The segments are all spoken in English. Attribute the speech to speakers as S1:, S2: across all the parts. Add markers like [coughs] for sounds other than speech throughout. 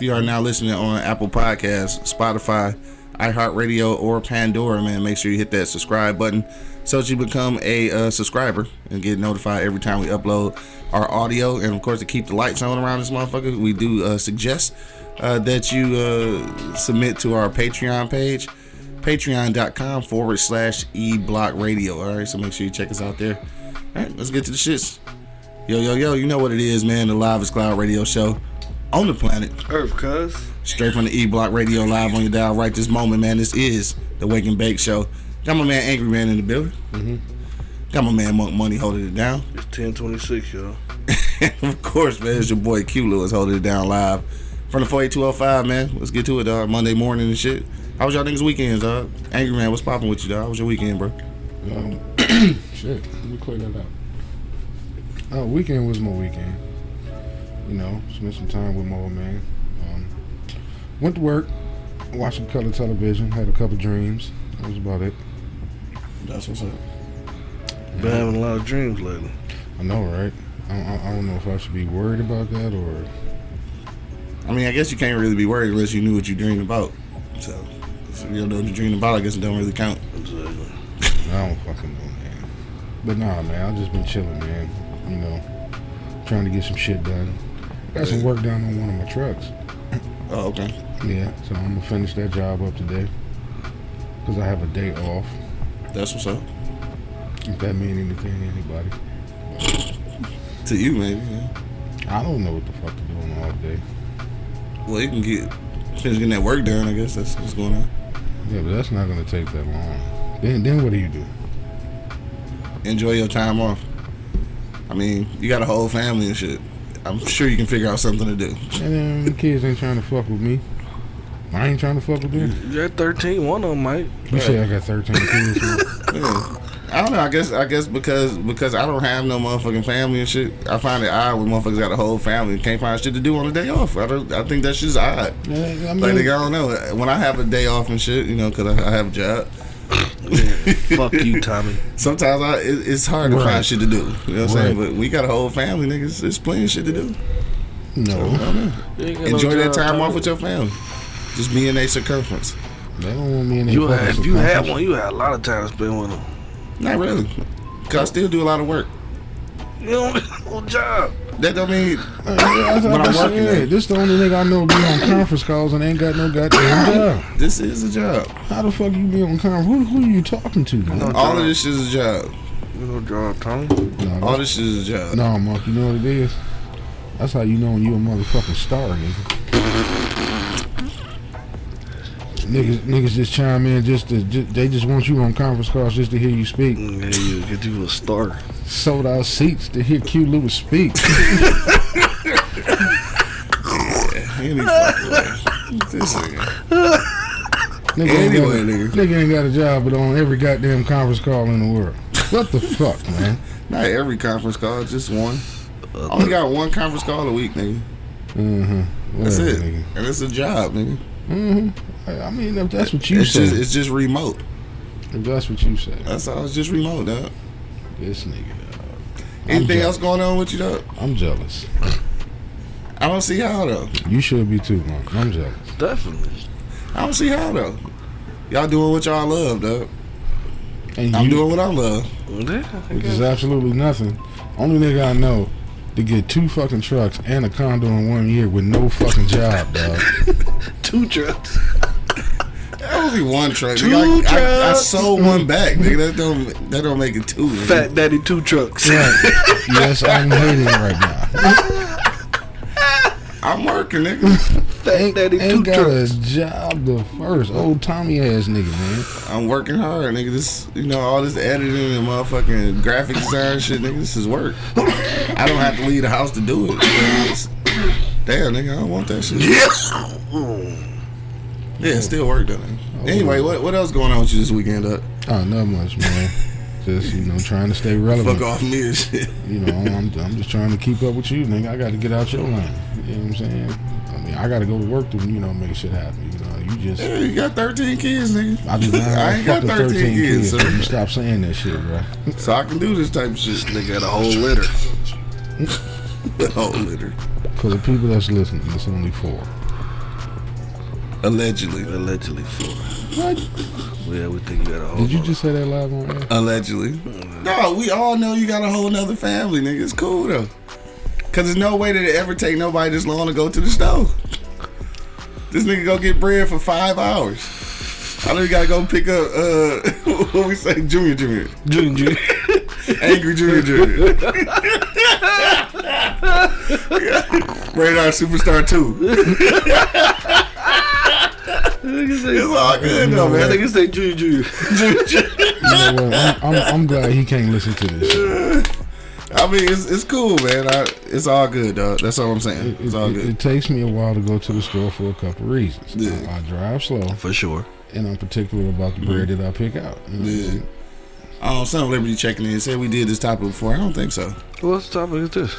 S1: You are now listening on Apple Podcasts, Spotify, iHeartRadio, or Pandora, man, make sure you hit that subscribe button so that you become a uh, subscriber and get notified every time we upload our audio. And of course, to keep the lights on around this motherfucker, we do uh, suggest uh, that you uh, submit to our Patreon page patreon.com forward slash e-block radio. All right so make sure you check us out there. All right let's get to the shits. Yo yo yo you know what it is man. The live is cloud radio show on the planet.
S2: Earth, cuz.
S1: straight from the e-block radio live on your dial right this moment man. This is the wake and bake show. Got my man angry man in the building.
S2: Mm-hmm.
S1: got my man monk money holding it down.
S2: It's 1026, y'all. [laughs]
S1: of course man. It's your boy q lewis holding it down live. From the 48205 man. Let's get to it dog monday morning and shit. How was y'all niggas weekends dog angry man what's popping with you dog how was your weekend bro?
S3: Um, [clears throat] shit, let me clear that up. Oh, weekend was my weekend. You know, spent some time with my old man. Um, went to work, watched some color television, had a couple dreams. That was about it.
S1: That's what's up.
S2: Been having a lot of dreams lately.
S3: I know, right? I, I, I don't know if I should be worried about that or.
S1: I mean, I guess you can't really be worried unless you knew what you dreamed about. So, if you don't know what you dreamed about, I guess it don't really count.
S2: Exactly.
S3: I don't fucking know, man. But nah, man, I've just been chilling, man. You know, trying to get some shit done. Got some work done on one of my trucks. [clears throat]
S1: Oh, okay.
S3: Yeah, so I'm gonna finish that job up today. Cause I have a day off.
S1: That's what's up.
S3: If that mean anything to anybody.
S1: To you, maybe. Yeah.
S3: I don't know what the fuck to do on all day.
S1: Well, you can get finish getting that work done. I guess that's what's going on.
S3: Yeah, but that's not gonna take that long. Then then what do you do?
S1: Enjoy your time off. I mean, you got a whole family and shit. I'm sure you can figure out something to do.
S3: And then the kids ain't trying to fuck with me. I ain't trying to fuck with them.
S2: You're at 13, one of them, might.
S3: You say I got 13 kids. [laughs]
S1: Yeah. I don't know. I guess I guess because because I don't have no motherfucking family and shit. I find it odd when motherfuckers got a whole family and can't find shit to do on a day off. I don't. I think that's just odd.
S3: Yeah, I
S1: Like,
S3: mean,
S1: nigga, I don't know. When I have a day off and shit, you know, because I, I have a job,
S2: Fuck you, [laughs] Tommy.
S1: sometimes I, it, it's hard to find shit to do. You know what I'm saying? But we got a whole family, niggas. There's plenty of shit to do.
S3: No,
S1: don't know.
S2: You ain't got no
S1: Enjoy that time
S2: Tommy.
S1: off with your family. Just be in a circumference.
S3: they don't want me in
S2: You had, if you had one, you had a lot of time to spend with them.
S1: Not really. Cause I still do a lot of work.
S2: You don't [laughs] have no job.
S1: That don't mean
S3: Uh, yeah, that's
S1: When I'm
S3: I'm
S1: working
S3: saying.
S1: there.
S3: This the only nigga I know be on conference calls and ain't got no goddamn [coughs] job.
S1: this is a job.
S3: How the fuck you be on conference? Who, who are you talking to, man?
S2: No
S1: All of this shit is a job.
S2: You no job, Tommy.
S3: No,
S1: All this shit is a job.
S3: no, Mark, you know what it is? That's how you know when you a motherfucking star, nigga. Niggas, niggas just chime in just to, ju- they just want you on conference calls just to hear you speak.
S2: Yeah, you get you a star.
S3: Sold out seats to hear Q Lewis speak. [laughs]
S1: Any fucking way. This nigga.
S3: Nigga,
S1: Anyway,
S3: ain't got,
S1: nigga.
S3: nigga ain't got a job, but on every goddamn conference call in the world. What the fuck, man?
S1: Not every conference call, just one. I only got one conference call a week, nigga.
S3: Mm-hmm.
S1: That's it. And it's a job, nigga.
S3: Mm-hmm. I mean, if that's what you
S1: It's
S3: say,
S1: just it's just remote.
S3: if that's what you say,
S1: That's all. It's just remote, dog.
S3: this nigga, dog.
S1: Anything else going on with you, dog?
S3: I'm jealous.
S1: I don't see how though.
S3: You should be too, man. I'm jealous.
S2: Definitely.
S1: I don't see how though. Y'all doing what y'all love, dog.
S3: And
S1: I'm
S3: you,
S1: doing what I love.
S2: Yeah, I
S3: which is absolutely nothing. Only nigga I know to get two fucking trucks and a condo in one year with no fucking job, dog. [laughs]
S2: two trucks.
S1: That only one truck.
S2: Two
S1: nigga. I, I, I sold mm. one back, nigga. That don't that don't make it two. nigga.
S2: Fat Daddy two trucks.
S3: Right. yes, I'm [laughs] hating right now.
S1: I'm working, nigga.
S2: Fat
S3: Ain't,
S2: Daddy two
S3: ain't got
S2: trucks.
S3: a job the first. Old Tommy ass nigga, man.
S1: I'm working hard, nigga. This, you know, all this editing and motherfucking graphic design shit, nigga. This is work. I don't have to leave the house to do it. [laughs] Damn, nigga, I don't want that shit.
S2: Yeah.
S1: Yeah, it still work doesn't it? Oh, anyway, what what else going on with you this weekend? Up?
S3: Oh, not much, man. [laughs] just you know, trying to stay relevant.
S1: Fuck off me and shit.
S3: You know, I'm, I'm just trying to keep up with you, nigga. I got to get out your line. You know what I'm saying? I mean, I got to go to work to you know make shit happen. You know, you just.
S1: Yeah, you got 13 kids, nigga.
S3: I do not [laughs]
S1: I ain't got
S3: fucking
S1: 13
S3: 13
S1: kids,
S3: kids.
S1: sir.
S3: You stop saying that shit, bro.
S1: So I can do this type of shit.
S2: Nigga had a whole litter. [laughs]
S1: Oh, litter.
S3: For the people that's listening, it's only four.
S1: Allegedly.
S2: Allegedly four.
S3: What?
S2: Yeah, we think you got a whole.
S3: Did you just say that live on air?
S1: Allegedly. No, we all know you got a whole nother family, nigga. It's cool though. Cause there's no way that it ever take nobody this long to go to the stove. This nigga go get bread for five hours. I know you gotta go pick up uh [laughs] what we say, Junior Junior.
S2: Junior, junior. [laughs]
S1: Angry Junior Junior. [laughs] Radar Superstar 2. It's all good though,
S2: That
S1: man.
S2: nigga say junior, junior. [laughs]
S3: You know what? I'm, I'm, I'm glad he can't listen to this shit.
S1: I mean, it's, it's cool, man. I, it's all good, dog. That's all I'm saying.
S3: It,
S1: It's all
S3: it-
S1: good.
S3: it takes me a while to go to the store for a couple reasons.
S1: Yeah.
S3: I, I drive slow,
S2: For sure.
S3: and I'm particular about the bread that I pick out. You know
S1: Yeah.
S3: saying?
S1: Um, some Liberty checking in said we did this topic before. I don't think so.
S2: What's the topic is this?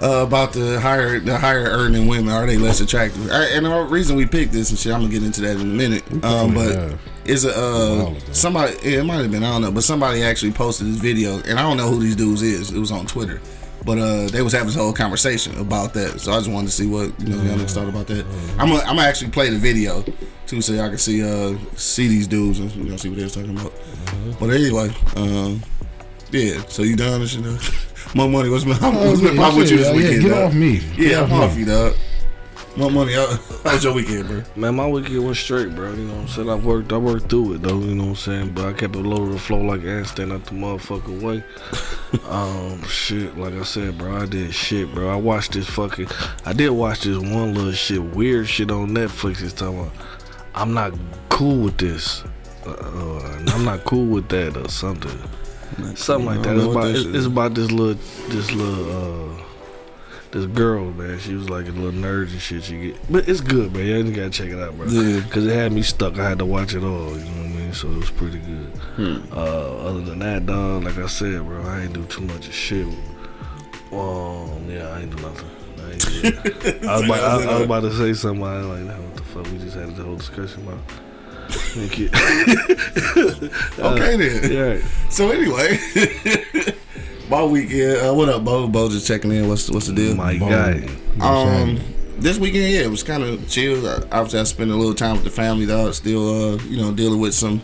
S1: Uh, about the higher the higher earning women are they less attractive? I, and the reason we picked this and shit, I'm gonna get into that in a minute. Um, but
S3: have.
S1: it's a uh, somebody. It might have been. I don't know, but somebody actually posted this video, and I don't know who these dudes is. It was on Twitter. But uh, they was having this whole conversation about that, so I just wanted to see what you know y'all niggas thought about that. I'm gonna, I'm gonna actually play the video too, so y'all can see uh see these dudes and you know see what they was talking about. But anyway, um, yeah. So you done and shit? Now? More money. What's been, what's been
S3: yeah,
S1: popping with you this
S3: yeah,
S1: weekend?
S3: get
S1: dog?
S3: off me. Get
S1: Yeah, I'm
S3: off
S1: off
S3: me.
S1: you, dog. More money. How [laughs] how was your weekend, bro?
S2: Man, my weekend went straight, bro. You know what I'm saying? I worked, I worked through it though. You know what I'm saying? But I kept it low to the flow like Einstein out the motherfucking way. [laughs] um, shit, like I said, bro, I did shit, bro. I watched this fucking, I did watch this one little shit, weird shit on Netflix. It's talking I'm not cool with this. Uh, uh, I'm not cool with that or something. Something like that. It's about,
S1: that
S2: it's, it's about this little, this little, uh, this girl, man. She was like a little nerd and shit. She get, but it's good, man. You gotta check it out, bro.
S1: Yeah.
S2: Cause it had me stuck. I had to watch it all. You know what I mean? So it was pretty good.
S1: Hmm.
S2: Uh, other than that, dog, like I said, bro, I ain't do too much of shit. Um, yeah, I ain't do nothing. I, ain't do. [laughs] I, was about, I, I was about to say something. I was like, what the fuck? We just had the whole discussion about. Thank you. [laughs]
S1: Okay then.
S2: yeah.
S1: So anyway, [laughs] my weekend. Uh, what up, Bo? Bo just checking in. What's what's the deal?
S2: My
S3: Boom.
S2: guy.
S3: What's
S1: Um, this weekend, yeah, it was kind of chill. I- Obviously, I spent a little time with the family, dog. Still, uh, you know, dealing with some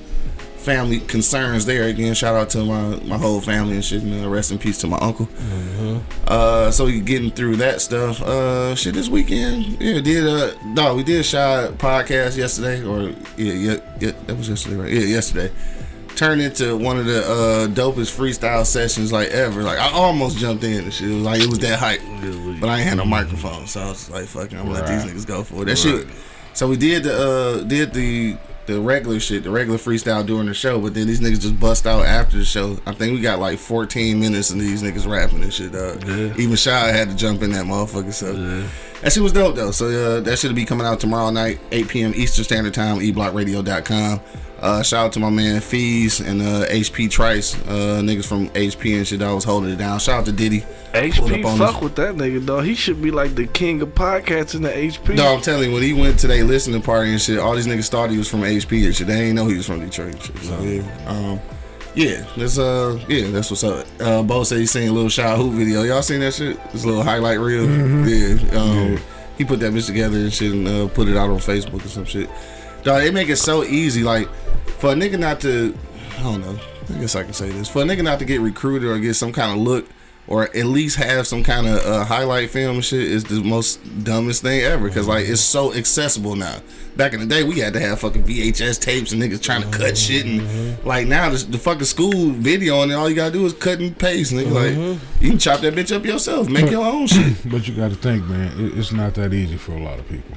S1: family concerns there. Again, shout out to my my whole family and shit. And uh, rest in peace to my uncle. Uh, so you getting through that stuff. Uh, shit, this weekend, yeah, did uh, no, we did shy podcast yesterday, or yeah, yeah, yeah, that was yesterday, right? Yeah, yesterday. Turned into one of the uh dopest freestyle sessions like ever. Like I almost jumped in and shit. It was like it was that hype. But I ain't had no microphone, so I was like, "Fuck it, I'm gonna let these niggas go for it." That shit. So we did the uh did the the regular shit, the regular freestyle during the show, but then these niggas just bust out after the show. I think we got like 14 minutes of these niggas rapping and shit. Uh, Even Shy had to jump in that motherfucker. So that shit was dope though. So uh, that should be coming out tomorrow night, 8 p.m. Eastern Standard Time, eblockradio.com. Uh, shout out to my man Fees and uh, HP Trice, uh, niggas from HP and shit that was holding it down. Shout out to Diddy.
S2: HP, fuck
S1: us.
S2: with that nigga, dog. He should be like the king of podcasts in the HP.
S1: No, I'm telling you, when he went to their listening party and shit, all these niggas thought he was from HP and shit. They ain't know he was from Detroit and shit. So yeah, um, yeah, that's uh, yeah, that's what's up. Uh, Bo said he seen a little Shy Hoop video. Y'all seen that shit? This little highlight reel. Yeah, um, he put that bitch together and shit and uh, put it out on Facebook or some shit. Dog, they make it so easy, like for a nigga not to, I don't know. I guess I can say this for a nigga not to get recruited or get some kind of look. Or at least have some kind of uh, highlight film and shit is the most dumbest thing ever because like it's so accessible now. Back in the day, we had to have fucking VHS tapes and niggas trying to cut shit and like now the, the fucking school video and all you gotta do is cut and paste. Nigga, like you can chop that bitch up yourself, make your own shit. [clears throat]
S3: But you got to think, man, it, it's not that easy for a lot of people.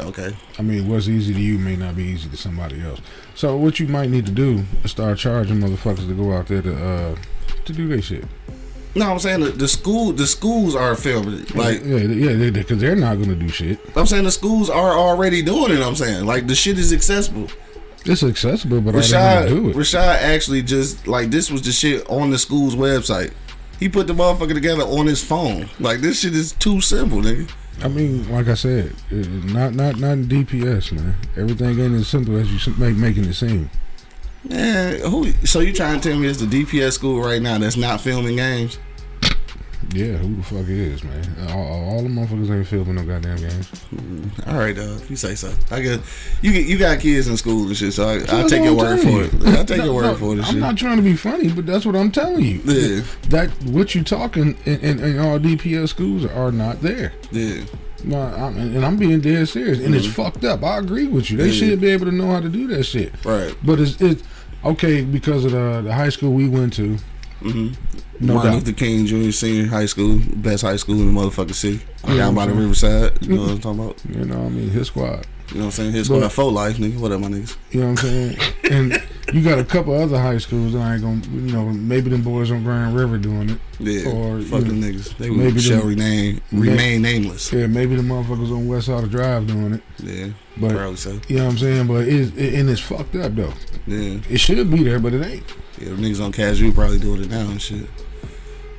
S1: Okay,
S3: I mean, what's easy to you may not be easy to somebody else. So what you might need to do is start charging motherfuckers to go out there to uh to do their shit.
S1: No, I'm saying the, the school, the schools are filming. Like
S3: yeah, yeah, because they, are not gonna do shit.
S1: I'm saying, the schools are already doing it. I'm saying, like the shit is accessible.
S3: It's accessible, but
S1: Rashad,
S3: they gonna do it?
S1: Rashad actually just like this was the shit on the school's website. He put the motherfucker together on his phone. Like this shit is too simple, nigga.
S3: I mean, like I said, not not not in DPS, man. Everything ain't as simple as you make making it seem.
S1: Man, who? So you trying to tell me it's the DPS school right now that's not filming games?
S3: Yeah, who the fuck is man? All, all the motherfuckers ain't filming no goddamn games.
S1: Mm, all right, dog. You say so. I get you. You got kids in school and shit, so I, will take your word for it. I'll take no, your word no, for it.
S3: I'm
S1: shit.
S3: not trying to be funny, but that's what I'm telling you.
S1: Yeah.
S3: That what you talking in, in, in all DPS schools are not there.
S1: Yeah.
S3: No, I'm, and I'm being dead serious, and mm-hmm. it's fucked up. I agree with you. They yeah. should be able to know how to do that shit.
S1: Right.
S3: But it's it's okay because of the, the high school we went to.
S1: Mm-hmm. No Martin doubt. Luther King Junior Senior High School, best high school in the motherfucking city, you down by the riverside. You know what I'm talking about?
S3: You know, what I mean, his squad.
S1: You know what I'm saying? His squad full life, nigga. What up, my niggas?
S3: You know what I'm saying? and you got a couple other high schools that I ain't gonna, you know, maybe them boys on Grand River doing it.
S1: Yeah, or fucking know, niggas. They maybe shall them, remain remain nameless.
S3: Yeah, maybe the motherfuckers on West Side Drive doing it.
S1: Yeah,
S3: but
S1: probably so.
S3: You know what I'm saying? But it's it, and it's fucked up though.
S1: Yeah,
S3: it should be there, but it ain't.
S1: Yeah, the niggas on Casual probably doing it now and shit.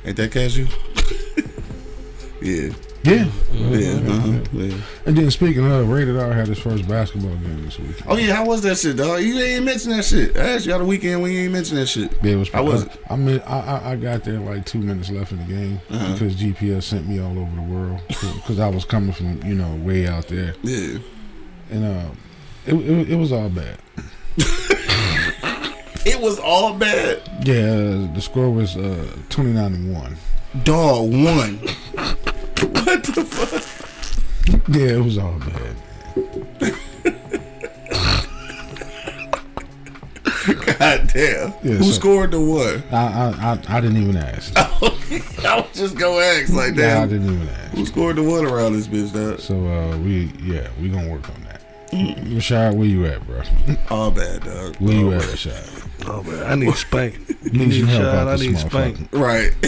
S1: Ain't that Casual? [laughs] yeah.
S3: Yeah.
S1: Yeah, uh-huh. yeah.
S3: And then speaking of, Rated R had his first basketball game this week.
S1: Oh yeah, how was that shit, dog? You ain't mention that shit. I asked you all the weekend when you ain't mention that shit.
S3: Yeah, it was.
S1: I was.
S3: I, I mean, I, I got there like two minutes left in the game uh-huh. because GPS sent me all over the world [laughs] because I was coming from you know way out there.
S1: Yeah.
S3: And uh, it it, it was all bad. [laughs]
S1: it was all bad.
S3: Yeah, the score was uh, twenty nine and one.
S1: Dog one. [laughs] what the fuck?
S3: Yeah, it was all bad.
S1: God damn. Yeah, Who so, scored the one?
S3: I, I I, I didn't even ask. [laughs]
S1: I was just gonna ask like that.
S3: Yeah, I didn't even ask.
S1: Who scored the one around this bitch, dog?
S3: So uh, we yeah we gonna work on that. Rashad, where you at, bro?
S1: All bad, dog.
S3: Where you at, Rashad?
S2: Oh man, I need spank. [laughs]
S3: need some help out I need spank.
S1: Right. [laughs]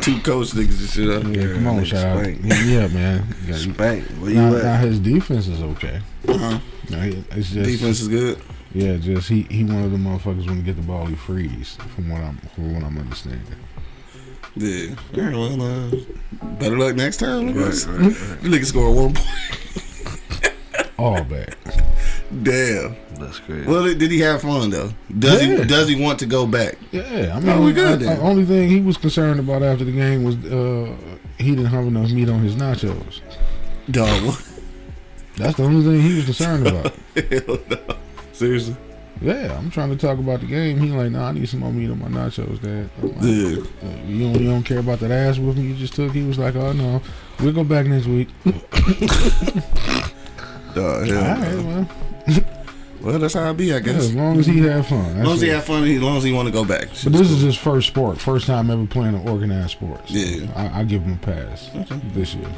S1: Two coach niggas and shit up.
S3: Yeah, come on, shout Yeah, man. [laughs]
S2: You spank. Where
S3: you
S2: now,
S3: at? Now his defense is okay.
S1: Uh-huh.
S3: it's just,
S1: defense is good.
S3: Yeah, just he he one of the motherfuckers when he get the ball he freeze from what I'm from what I'm understanding.
S1: Yeah. Yeah. Well, uh, better luck next time. Right, right, right. You niggas score one point.
S3: All back.
S1: Damn.
S2: That's crazy.
S1: Well, did he have fun though? Does yeah. he does he want to go back?
S3: Yeah, I mean, oh, we good. The only thing he was concerned about after the game was uh, he didn't have enough meat on his nachos.
S1: Dog.
S3: That's the only thing he was concerned about. [laughs]
S1: Hell no. Seriously.
S3: Yeah, I'm trying to talk about the game. He like, nah, I need some more meat on my nachos, Dad. Like,
S1: yeah.
S3: Uh, you don't, you don't care about that ass with me you just took. He was like, oh no, we'll go back next week. [laughs] [laughs]
S1: Dog, hell
S3: All right, well. [laughs]
S1: Well, that's how it be, I guess. Yeah,
S3: as long as he had fun.
S1: As long as he had fun, as long as he want to go back.
S3: But this is his first sport, first time ever playing an organized sport.
S1: So yeah,
S3: I, I, give him a pass okay. this year.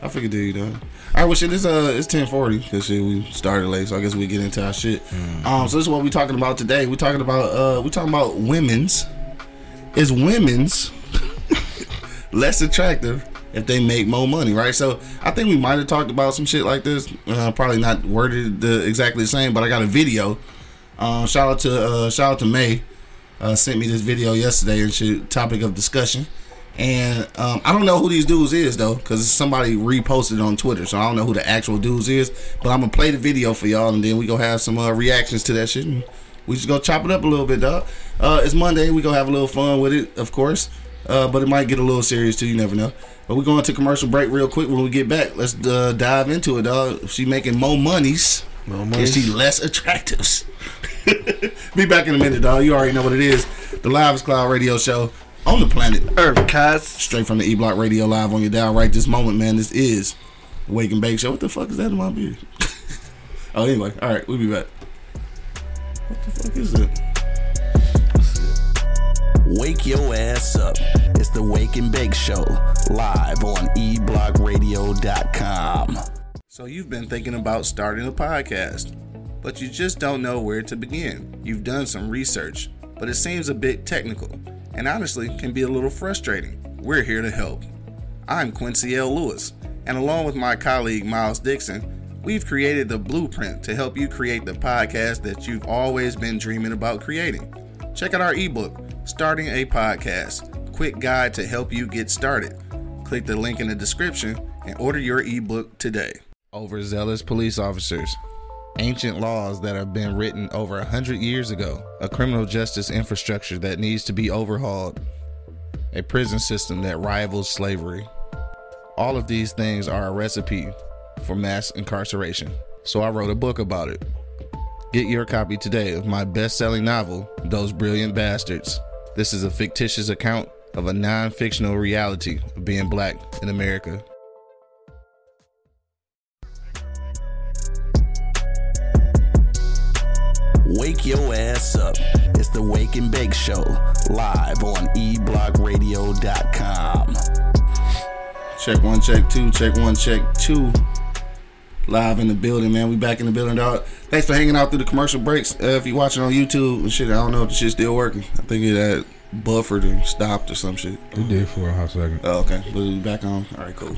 S1: I figured you though. All right, well, shit, this uh, it's ten forty because shit we started late, so I guess we get into our shit. Mm-hmm. Um, so this is what we talking about today. We talking about uh, we talking about women's. Is women's [laughs] less attractive if they make more money, right? So I think we might have talked about some shit like this. Uh, probably not worded the, exactly the same, but I got a video. Uh, shout out to uh, shout out to May. Uh, sent me this video yesterday and shit. Topic of discussion. And um, I don't know who these dudes is though, because somebody reposted on Twitter, so I don't know who the actual dudes is. But I'm gonna play the video for y'all, and then we gonna have some uh, reactions to that shit. And we just go chop it up a little bit, dog. Uh, it's Monday. We gonna have a little fun with it, of course. Uh, but it might get a little serious too. You never know. But we're going to commercial break real quick. When we get back, let's uh, dive into it, dog. If she making more monies, more monies. is she less attractive? [laughs] Be back in a minute, dog. You already know what it is. The Live Cloud Radio Show on the planet
S2: Earth, cuz.
S1: Straight from the E Block Radio Live on your dial right this moment, man. This is the Wake and Bake Show. What the fuck is that in my beard? [laughs] oh, anyway. All right, we'll be back. What the fuck is it?
S4: Wake your ass up. It's the Wake and Bake Show, live on eblockradio.com.
S1: So, you've been thinking about starting a podcast, but you just don't know where to begin. You've done some research, but it seems a bit technical and honestly can be a little frustrating. We're here to help. I'm Quincy L. Lewis, and along with my colleague Miles Dixon, we've created the blueprint to help you create the podcast that you've always been dreaming about creating. Check out our ebook, Starting a Podcast Quick Guide to Help You Get Started. Click the link in the description and order your ebook today. Overzealous police officers. Ancient laws that have been written over a hundred years ago, a criminal justice infrastructure that needs to be overhauled, a prison system that rivals slavery. All of these things are a recipe for mass incarceration. So I wrote a book about it. Get your copy today of my best selling novel, Those Brilliant Bastards. This is a fictitious account of a non fictional reality of being black in America.
S4: Wake your ass up. It's the Wake and Bake Show, live on eblockradio.com.
S1: Check one, check two, check one, check two. Live in the building, man. We back in the building, dog. Thanks for hanging out through the commercial breaks. Uh, if you're watching on YouTube and shit, I don't know if the shit's still working. I think it had buffered and stopped or some shit.
S3: It did for a hot second.
S1: Oh, okay. But we back on. All right, cool.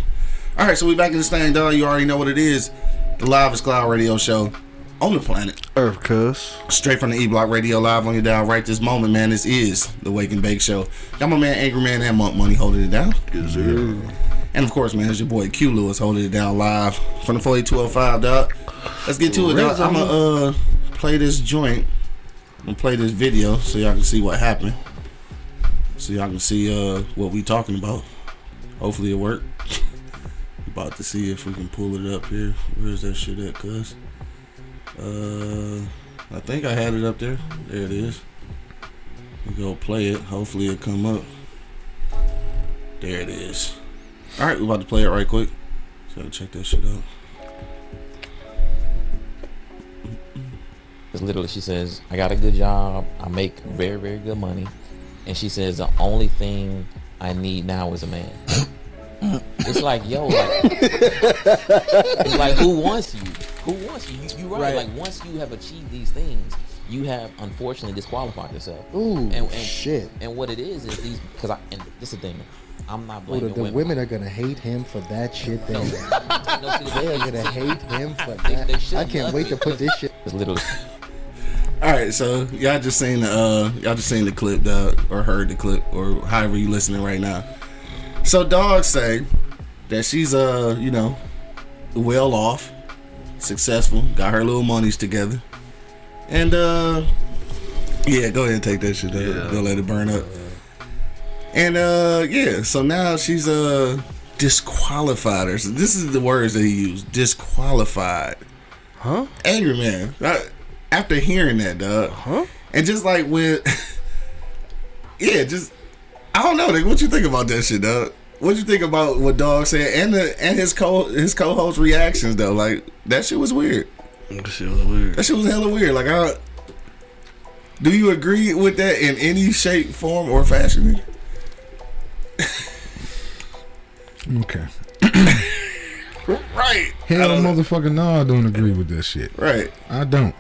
S1: All right, so we back in this thing, dog. You already know what it is. The Live is Cloud Radio Show on the planet.
S2: Earth, cuz.
S1: Straight from the E Block Radio Live on your dial right this moment, man. This is the Wake and Bake Show. Got my man Angry Man and Monk Money holding it down.
S2: Good sir.
S1: And of course, man, it's your boy Q Lewis holding it down live from the 48205, dog. Let's get to it, dog. I'm gonna uh, play this joint. I'm gonna play this video so y'all can see what happened. So y'all can see uh, what we talking about. Hopefully it worked. [laughs] about to see if we can pull it up here. Where's that shit at, cuz? Uh, I think I had it up there. There it is. We go play it. Hopefully it come up. There it is. All right, we about to play it right quick. So check that shit out.
S5: Because literally, she says, I got a good job. I make very, very good money. And she says, the only thing I need now is a man. [laughs] it's like, yo, like, it's like, who wants you? Who wants you? you you're right.
S6: Right.
S5: Like, once you have achieved these things, you have unfortunately disqualified yourself.
S6: Ooh,
S5: and, and
S6: shit.
S5: And what it is is these because I and this is the thing. I'm not
S6: Ooh, the,
S5: blaming
S6: the
S5: women.
S6: women are gonna hate him for that shit. Then
S5: No, see, [laughs]
S6: they are gonna hate him for that.
S5: they
S6: I can't wait
S5: me.
S6: to put this shit.
S5: It's literally [laughs]
S1: All right, so y'all just seen the uh, y'all just seen the clip, dog, or heard the clip, or however you listening right now. So dogs say that she's uh, you know, well off, successful, got her little monies together, and uh, yeah, go ahead and take that shit. Yeah. Don't let it burn up. And uh, yeah, so now she's uh disqualified her. So this is the words that he used: disqualified.
S2: Huh?
S1: Angry man. I- After hearing that, dog,
S2: Huh?
S1: and just like with, [laughs] yeah, just I don't know. Like, what you think about that shit, dog? What you think about what dog said and the and his co his co-host reactions though? Like that shit was weird.
S2: That shit was weird.
S1: That shit was hella weird. Like, I, do you agree with that in any shape, form, or fashion?
S3: Okay. [coughs]
S1: Right.
S3: Hell, motherfucker, no, I don't agree with that shit.
S1: Right.
S3: I don't.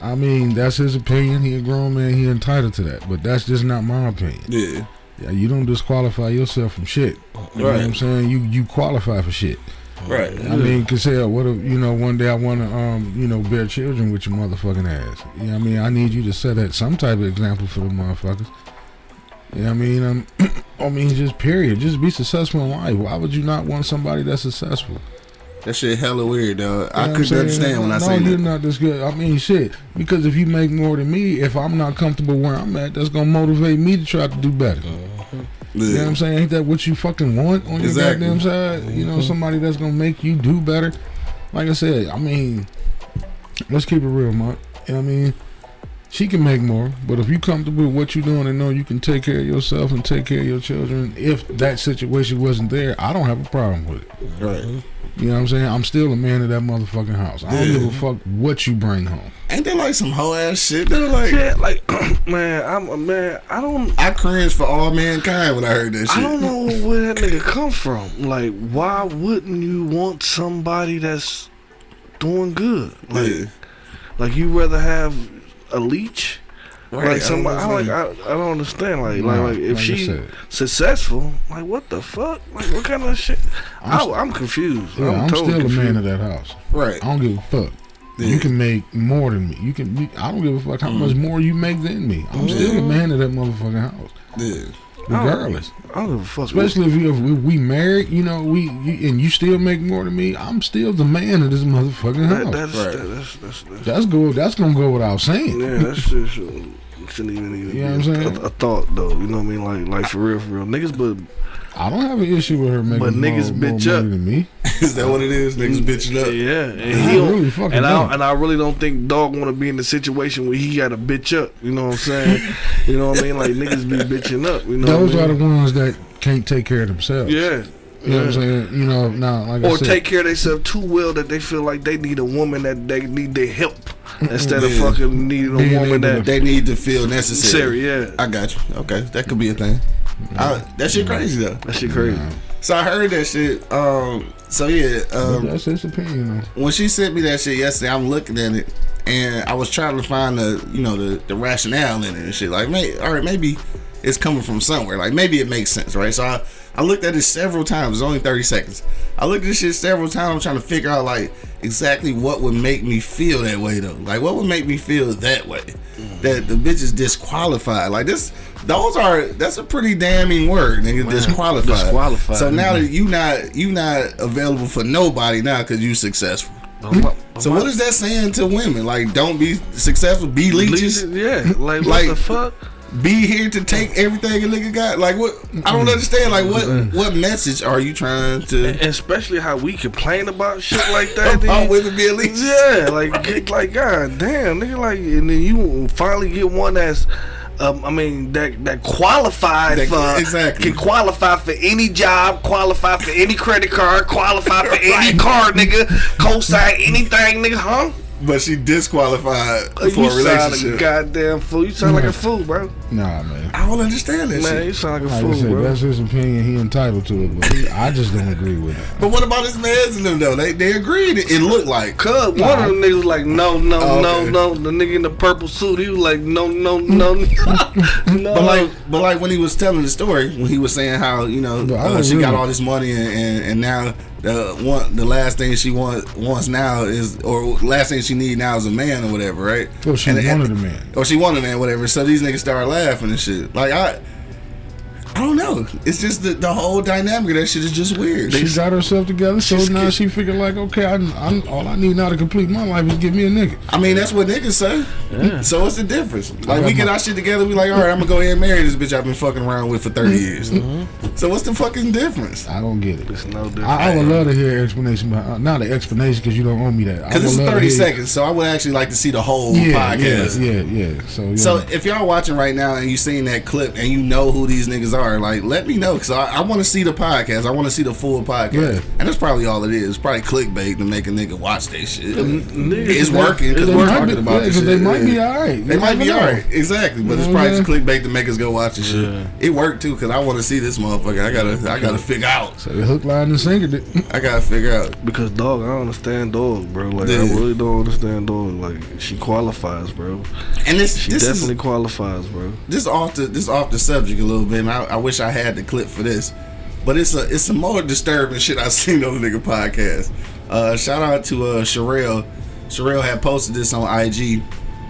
S3: I mean, that's his opinion. He a grown man. He entitled to that. But that's just not my opinion.
S1: Yeah.
S3: Yeah, you don't disqualify yourself from shit. You know what I'm saying? You you qualify for shit.
S1: Right.
S3: I mean, cause hell, what if you know one day I want to um you know bear children with your motherfucking ass? You know what I mean? I need you to set that some type of example for the motherfuckers. You know what I mean? Um, [clears throat] I mean, just period. Just be successful in life. Why would you not want somebody that's successful?
S1: That shit hella weird, dog.
S3: You know
S1: I couldn't
S3: saying?
S1: understand when I
S3: say
S1: no,
S3: you're not this good. I mean, shit. Because if you make more than me, if I'm not comfortable where I'm at, that's gonna motivate me to try to do better. You know what I'm saying? Ain't that what you fucking want on your
S1: Exactly.
S3: goddamn side? You know, somebody that's gonna make you do better. Like I said, I mean, let's keep it real, Mark. You know what I mean? She can make more, but if you comfortable with what you're doing and know you can take care of yourself and take care of your children, if that situation wasn't there, I don't have a problem with it.
S1: Right. Mm-hmm.
S3: You know what I'm saying? I'm still a man of that motherfucking house. I don't
S1: Yeah.
S3: give a fuck what you bring home.
S1: Ain't that like some hoe ass shit? They're like,
S2: Yeah, like [clears throat] man, I'm a man. I don't.
S1: I cringed for all mankind when I heard that shit.
S2: I don't know where that nigga come from. Like, why wouldn't you want somebody that's doing good? Like,
S1: Yeah.
S2: like you rather have a leech
S1: Right,
S2: Like somebody, I,
S1: I
S2: like
S1: don't
S2: I, I don't understand. Like
S3: Nah,
S2: like like if
S3: like I
S2: she successful, like what the fuck? Like what kind of shit?
S3: I'm
S2: I, I'm confused.
S3: Yeah,
S2: I'm,
S3: I'm,
S2: totally
S3: still
S2: confused.
S3: a man of that house.
S1: Right.
S3: I don't give a fuck.
S1: Yeah.
S3: You can make more than me. You can. You, I don't give a fuck how mm. much more you make than me. I'm still a man of that motherfucking house,
S1: Yeah.
S3: Regardless.
S2: I don't give a fuck.
S3: Especially if, you, if we, we married, you know, we you, and you still make more than me. I'm still the man of this motherfucking
S2: that,
S3: house.
S2: that's,
S1: Right.
S2: that, that's that's that's
S3: that's go. That's gonna go without saying.
S2: yeah. That's [laughs] just uh, shouldn't even even
S3: You know what I'm saying?
S2: a, a thought though. You know what I mean? Like like for real for real niggas, but
S3: I don't have an issue with her making
S2: But
S3: more,
S2: niggas
S3: more
S2: bitch
S3: money
S2: up.
S3: than me. [laughs]
S1: Is that what it is? Niggas mm, bitching up.
S2: yeah, and
S3: I
S2: he don't-
S3: really fucking
S2: and I
S3: don't.
S2: and I really don't think dog want to be in the situation where he got to bitch up. You know what I'm saying? [laughs] you know what I mean? Like niggas be bitching up. You know
S3: Those
S2: what I
S3: are the ones that can't take care of themselves.
S2: yeah.
S3: You know what I'm saying? You know, now like I
S2: Or
S3: said,
S2: take care of themselves too well that they feel like they need a woman that they need their help [laughs] instead of fucking needing a
S3: Being
S2: woman
S3: able
S2: that
S1: They need to feel necessary.
S2: necessary. Yeah,
S1: I got you. Okay, that could be a thing. I, that shit crazy though.
S2: that shit crazy.
S1: So I heard that shit. Um. So yeah. Um.
S3: that's his opinion. Though.
S1: When she sent me that shit yesterday, I'm looking at it, and I was trying to find the, you know, the the rationale in it and shit. Like, may, all right, maybe it's coming from somewhere. Like, maybe it makes sense, right? So I, I looked at it several times. It's only 30 seconds. I looked at this shit several times, trying to figure out like exactly what would make me feel that way though. Like, what would make me feel that way? Mm. That the bitch is disqualified. Like this. Those are that's a pretty damning word, nigga. Disqualified.
S2: disqualified.
S1: So now that you not you not available for nobody now because you successful. Oh, oh, so what is that saying to women? Like, don't be successful, be leeches,
S2: Yeah, like what
S1: Like-
S2: the fuck?
S1: Be here to take everything a nigga got. Like, what? I don't understand. Like, what what message are you trying to
S2: And especially how we complain about shit like that. [laughs]
S1: about
S2: dude.
S1: women being leeches?
S2: Yeah, like get, like god damn, nigga, like and then you finally get one that's. Um, I mean that that qualified
S1: That-
S2: for
S1: exactly.
S2: can qualify for any job, qualify for any credit card, qualify for [laughs] any car, nigga, co-sign anything, nigga, huh?
S1: But she disqualified for
S2: you
S1: a
S2: sound like a
S1: relationship.
S2: goddamn fool. You sound like a fool, bro.
S3: Nah, man.
S1: I don't understand that
S2: Man,
S1: shit.
S2: you sound like a
S3: Like
S2: fool,
S3: said,
S2: bro.
S3: that's his opinion. He entitled to it, but I just don't agree with it.
S1: But what about his mans and them though? They they agreed. It, it looked like.
S2: Cuz one of them niggas was like, no, no,
S1: Oh,
S2: no,
S1: okay.
S2: no. The nigga in the purple suit, he was like, no, no, no, [laughs] no.
S1: But like, but like when he was telling the story, when he was saying how you know uh,
S3: don't
S1: she got all this money and, and, and now the one the last thing she want, wants now is or last thing she need now is a man or whatever, right?
S3: Well, she
S1: And-
S3: wanted
S1: and-
S3: a man.
S1: or she wanted a man, whatever. So these niggas started laughing and shit. Like I, I don't know. It's just the, the whole dynamic of that shit is just weird.
S3: She got herself together, so
S2: She's
S3: now
S2: get-
S3: she figured like, okay, I, I'm, all I need now to complete my life is give me a nigga.
S1: I mean, that's what niggas say. So what's the difference? Like
S3: got
S1: we get
S3: my-
S1: our shit together, we like, all right, I'm gonna go ahead and marry this bitch I've been fucking around with for 30 years. So what's the fucking difference?
S3: I don't get it.
S2: It's no different.
S3: I, I would love to hear an explanation, behind, uh, not an explanation because you don't owe me that.
S1: Because this
S3: would
S1: is 30 seconds, so I would actually like to see the whole
S3: Yeah,
S1: podcast.
S3: yeah, yeah, yeah. So, yeah.
S1: So if y'all watching right now and you seen that clip and you know who these niggas are, like let me know because I, I want to see the podcast. I want to see the full podcast,
S3: Yeah.
S1: and that's probably all it is. It's probably clickbait to make a nigga watch that shit.
S2: niggas-
S1: It's working because we're talking
S3: be-
S1: about
S3: yeah,
S1: this
S3: 'cause
S1: shit.
S3: They might be all right.
S1: They
S3: You
S1: might be alright, exactly. But
S3: You
S1: it's probably
S3: what
S1: just clickbait to make us go watch the shit. It worked too because I want to see this motherfucker. I gotta, I gotta figure out.
S3: So the hook, line, and sinker. [laughs]
S1: I gotta figure out.
S2: Because dog, I don't understand dog, bro. Like
S1: Yeah.
S2: I really don't understand dog. Like she qualifies, bro.
S1: And this,
S2: She
S1: this
S2: definitely
S1: is
S2: qualifies, bro.
S1: this off the this off the subject a little bit. And I, I wish I had the clip for this, but it's a it's some more disturbing shit I [laughs] seen on the nigga podcast. Uh, shout out to uh Sherelle. Sherelle had posted this on IG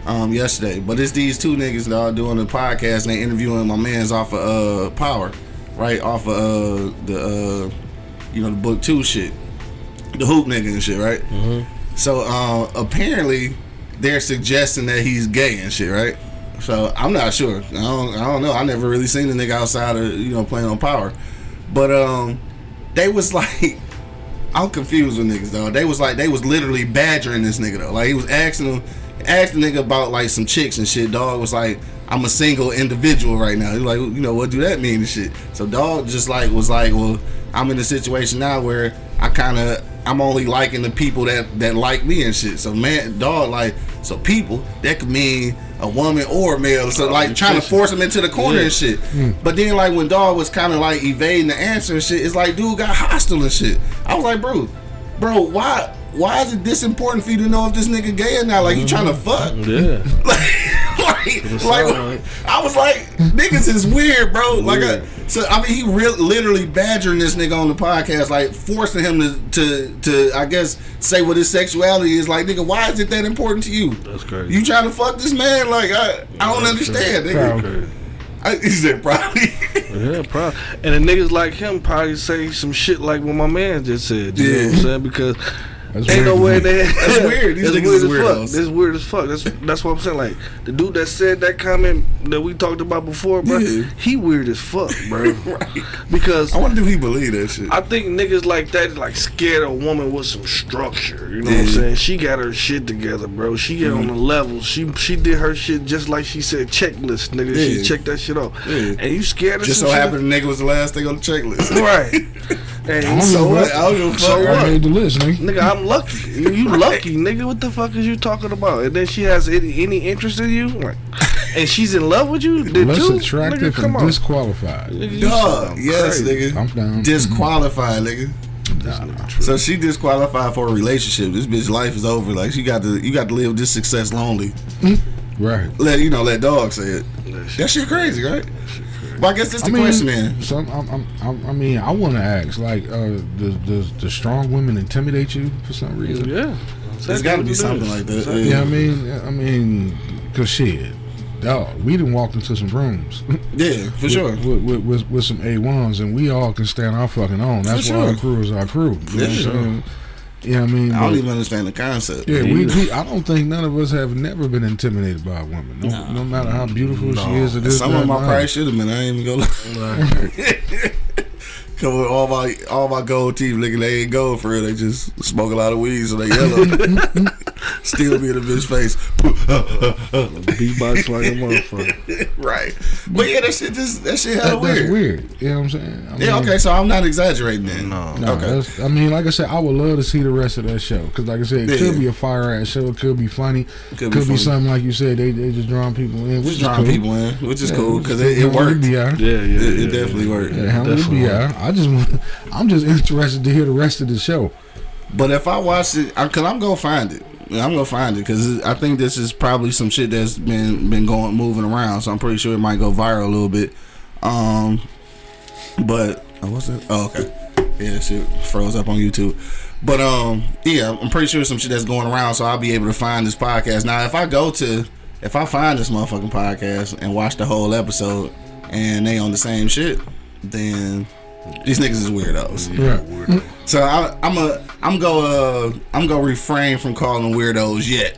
S1: um yesterday, but it's these two niggas that are doing the podcast and they interviewing my man's off of uh Power, right off of uh the uh you know the book two shit, the hoop nigga and shit, right? So uh, apparently they're suggesting that he's gay and shit, right? So I'm not sure. I don't, I don't know. I never really seen the nigga outside of you know playing on power, but um, they was [laughs] like, I'm confused with niggas though. They was like they was literally badgering this nigga though. Like he was asking him, asking the nigga about like some chicks and shit. Dog was like, I'm a single individual right now. He's like, you know what do that mean and shit. So dog just like was like, well, I'm in a situation now where I kind of I'm only liking the people that that like me and shit. So man, dog like so people that could mean a woman or a male. So like trying to force him into the corner and shit. But then like when dog was kind of like evading the answer and shit, it's like dude got hostile and shit. I was like, bro, bro, why? Why is it this important for you to know if this nigga gay or not? Like you trying to fuck?
S2: Yeah. [laughs]
S1: like, [laughs] right. Like I was like, niggas is weird, bro. Like, I, so I mean, he real literally badgering this nigga on the podcast, like forcing him to to to I guess say what his sexuality is. Like, nigga, why is it that important to you?
S2: That's crazy.
S1: You trying to fuck this man? Like, I I don't understand, nigga.
S2: Crazy.
S1: I, he said probably.
S2: Yeah, probably. And the niggas like him probably say some shit like what my man just said. You know what I'm
S1: Yeah.
S2: saying? Because
S3: That's
S2: ain't no way
S3: weird to me.
S2: they.
S1: That's [laughs] weird. These niggas
S2: weird
S1: is
S2: as fuck.
S1: weirdos.
S2: That's weird as fuck. That's that's what I'm saying. Like the dude that said that comment that we talked about before, bro.
S1: Yeah.
S2: He weird as fuck, bro. [laughs]
S1: right.
S2: Because
S1: I wonder do he believe that shit.
S2: I think niggas like that is like scared of a woman with some structure. You know what I'm saying? She got her shit together, bro. She get on mm-hmm. the level. She she did her shit just like she said checklist, nigga.
S1: Yeah.
S2: She checked that shit off.
S1: Yeah.
S2: And you scared of
S1: Just so
S2: shit?
S1: happened the nigga was the last thing on the checklist.
S2: Right. [laughs] And
S3: I don't
S1: so
S3: know
S1: what?
S3: what.
S1: I don't give a fuck.
S2: So
S3: I
S2: what?
S3: made the list, nigga.
S2: Nigga, I'm lucky. You, you lucky, nigga. What the fuck is you talking about? And then she has any, any interest in you, like, and she's in love with you. [laughs] Did
S3: Less
S2: you?
S3: attractive
S2: nigga, come
S3: and
S2: on.
S3: disqualified.
S2: Nigga, you
S1: Dog, yes,
S2: crazy.
S1: nigga.
S3: I'm down.
S1: Disqualified, nigga. Nah, So she disqualified for a relationship. This bitch life is over. Like she got to, you got to live this success lonely. Hmm.
S3: Right.
S1: Let you know, let dog say it. That shit crazy, right? Well, I guess that's the question then.
S3: Some, I'm, I'm, I'm, I mean, I want to ask, like, uh, does, does the strong women intimidate you for some reason?
S2: Yeah.
S1: There's got to be something like that.
S3: Yeah,
S1: Yeah,
S3: I mean, I mean, cause shit, dog, we done walked into some rooms [laughs]
S1: yeah for sure.
S3: with, with, with, with some A ones, and we all can stand our fucking own. That's
S1: For
S3: why our crew is our crew. You know what
S1: sure.
S3: Saying? Yeah, I mean,
S1: I don't
S3: but-
S1: even understand the concept.
S3: yeah, we, we. I don't think none of us have never been intimidated by a woman. No, no matter how beautiful she is, or this,
S1: Some of them I
S3: and
S1: probably
S3: that.
S1: should have been. I ain't even gonna. [laughs] Come with all my all my gold teeth, nigga. They ain't gold for real. They just smoke a lot of weed, so they yellow. [laughs] [laughs] Still be in the bitch face.
S2: Beatbox like a motherfucker.
S1: right. But yeah, that shit just that shit hella
S3: That- that's
S1: weird.
S3: weird. You know what I'm saying? I
S1: Yeah, okay, so I'm not exaggerating then.
S2: No.
S3: No,
S1: Okay.
S3: I mean, like I said, I would love to see the rest of that show because, like I said, it
S1: Yeah.
S3: could be a fire ass show. It could be funny.
S1: Could
S3: Could,
S1: be
S3: be, something like you said. They they just drawing people in, which
S1: Just
S3: is
S1: drawing
S3: cool.
S1: people in, which is
S3: Yeah,
S1: cool because it, it worked.
S3: Be out.
S2: Yeah, yeah.
S1: it
S2: yeah,
S1: definitely
S2: yeah.
S1: worked.
S3: Yeah, how
S2: Definitely.
S3: be out? I just, want- I'm just [laughs] interested to hear the rest of the show.
S1: But if I watch it, cause I'm gonna find it. I'm gonna find it because I think this is probably some shit that's been been going moving around. So I'm pretty sure it might go viral a little bit. Um, but oh, what's it? Oh, okay. Yeah, that shit froze up on YouTube. But um, yeah, I'm pretty sure some shit that's going around. So I'll be able to find this podcast. Now, if I go to, if I find this motherfucking podcast and watch the whole episode, and they on the same shit, then these niggas is weirdos.
S3: Right.
S1: So I, I'm a I'm go uh I'm gonna refrain from calling them weirdos yet.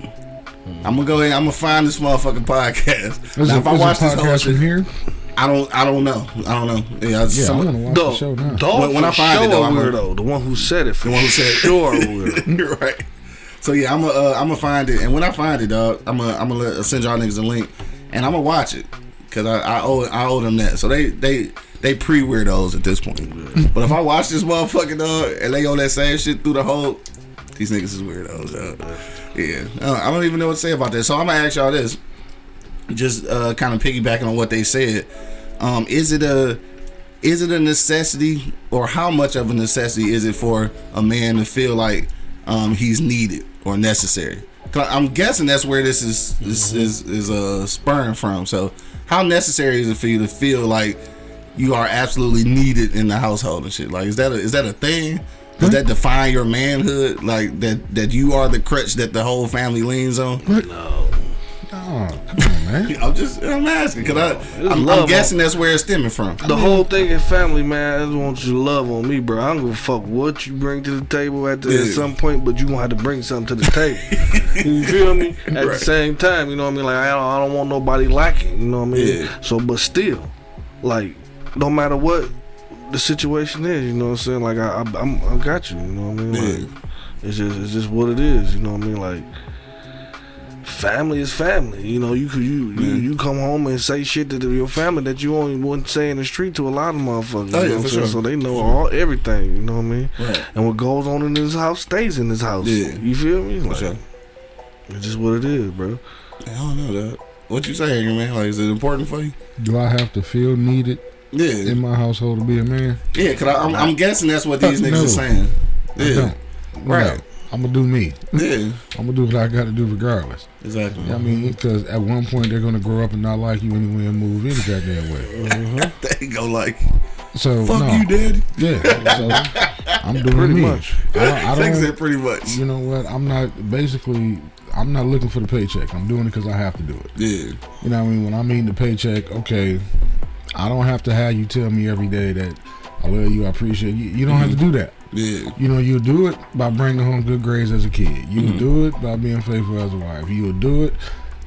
S1: I'm gonna go ahead. I'm gonna find this motherfucking podcast. Now,
S3: it,
S1: if I watch this whole
S3: podcast from here?
S1: I don't I don't know. I don't know. Yeah,
S3: Yeah,
S1: some-
S3: I want to watch
S2: Dog,
S3: the show now.
S2: dog
S1: When- when
S2: for
S1: I find it,
S2: sure
S1: though,
S2: a
S1: I'm gonna-
S2: weirdo. The one who said it for
S1: The one who said it.
S2: sure a weirdo. [laughs]
S1: You're right. So yeah, I'm gonna uh, I'm gonna find it, and when I find it, dog, I'm gonna I'm gonna send y'all niggas a link, and I'm gonna watch it because I, I owe I owe them that. So they they they pre weirdos at this point. but if I watch this motherfucking dog and they on that same shit through the whole, these niggas is weirdos. Dog. Yeah, Uh, I don't even know what to say about that. So I'm gonna ask y'all this, just uh, kind of piggybacking on what they said. Um, is it a is it a necessity or how much of a necessity is it for a man to feel like um, he's needed or necessary? i'm guessing that's where this is is is, is uh, spurring from so how necessary is it for you to feel like you are absolutely needed in the household and shit like is that a, is that a thing does that define your manhood like that that you are the crutch that the whole family leans on
S3: Oh, come on, man. [laughs]
S1: i'm just i'm asking because i I'm, I'm guessing that's where it's stemming from
S2: The whole thing in family, man, I just want you to love on me, bro. I don't give a fuck what you bring to the table at, the, at some point, but you gonna have to bring something to the table. [laughs] you feel me? At the same time, you know what I mean? Like I don't, I don't want nobody lacking. You know what I mean?
S1: Yeah.
S2: So, but still, like, no matter what the situation is, you know what I'm saying? Like I, I, I'm, I got you. You know what I mean? Like, it's just, it's just what it is. You know what I mean? Like. Family is family, you know. You could you, you you come home and say shit to your family that you only wouldn't say in the street to a lot of motherfuckers.
S1: Oh,
S2: you
S1: yeah,
S2: what
S1: for sure.
S2: So they know all everything. You know what I mean?
S1: Right.
S2: And what goes on in this house stays in this house.
S1: Yeah.
S2: You feel me?
S1: For
S2: Like,
S1: sure.
S2: It's just what it is, bro.
S1: I don't know that. What you saying, man? Like, is it important for you?
S3: Do I have to feel needed
S1: Yeah,
S3: in my household to be a man?
S1: yeah. Cause I, I'm, I'm guessing that's what these [laughs] niggas
S3: no.
S1: are saying. Yeah,
S3: don't.
S1: right.
S3: I'm gonna do me.
S1: Yeah, [laughs]
S3: I'm gonna do what I got to do regardless.
S1: exactly.
S3: I mean, because at one point they're gonna grow up and not like you anyway and move any goddamn way. Mm-hmm. [laughs]
S1: they go like,
S3: So
S1: "Fuck
S3: no,
S1: you, daddy."
S3: yeah. So I'm doing
S2: Pretty
S3: me.
S2: much.
S3: I don't, I
S1: Things
S3: don't
S1: that pretty much.
S3: you know what? I'm not basically. I'm not looking for the paycheck. I'm doing it because I have to do it.
S1: Yeah,
S3: You know what I mean? When I'm eating the paycheck, okay, I don't have to have you tell me every day that I love you, I appreciate you. You don't have to do that.
S1: yeah,
S3: You know, you'll do it by bringing home good grades as a kid. You'll
S1: Mm-hmm.
S3: do it by being faithful as a wife. You'll do it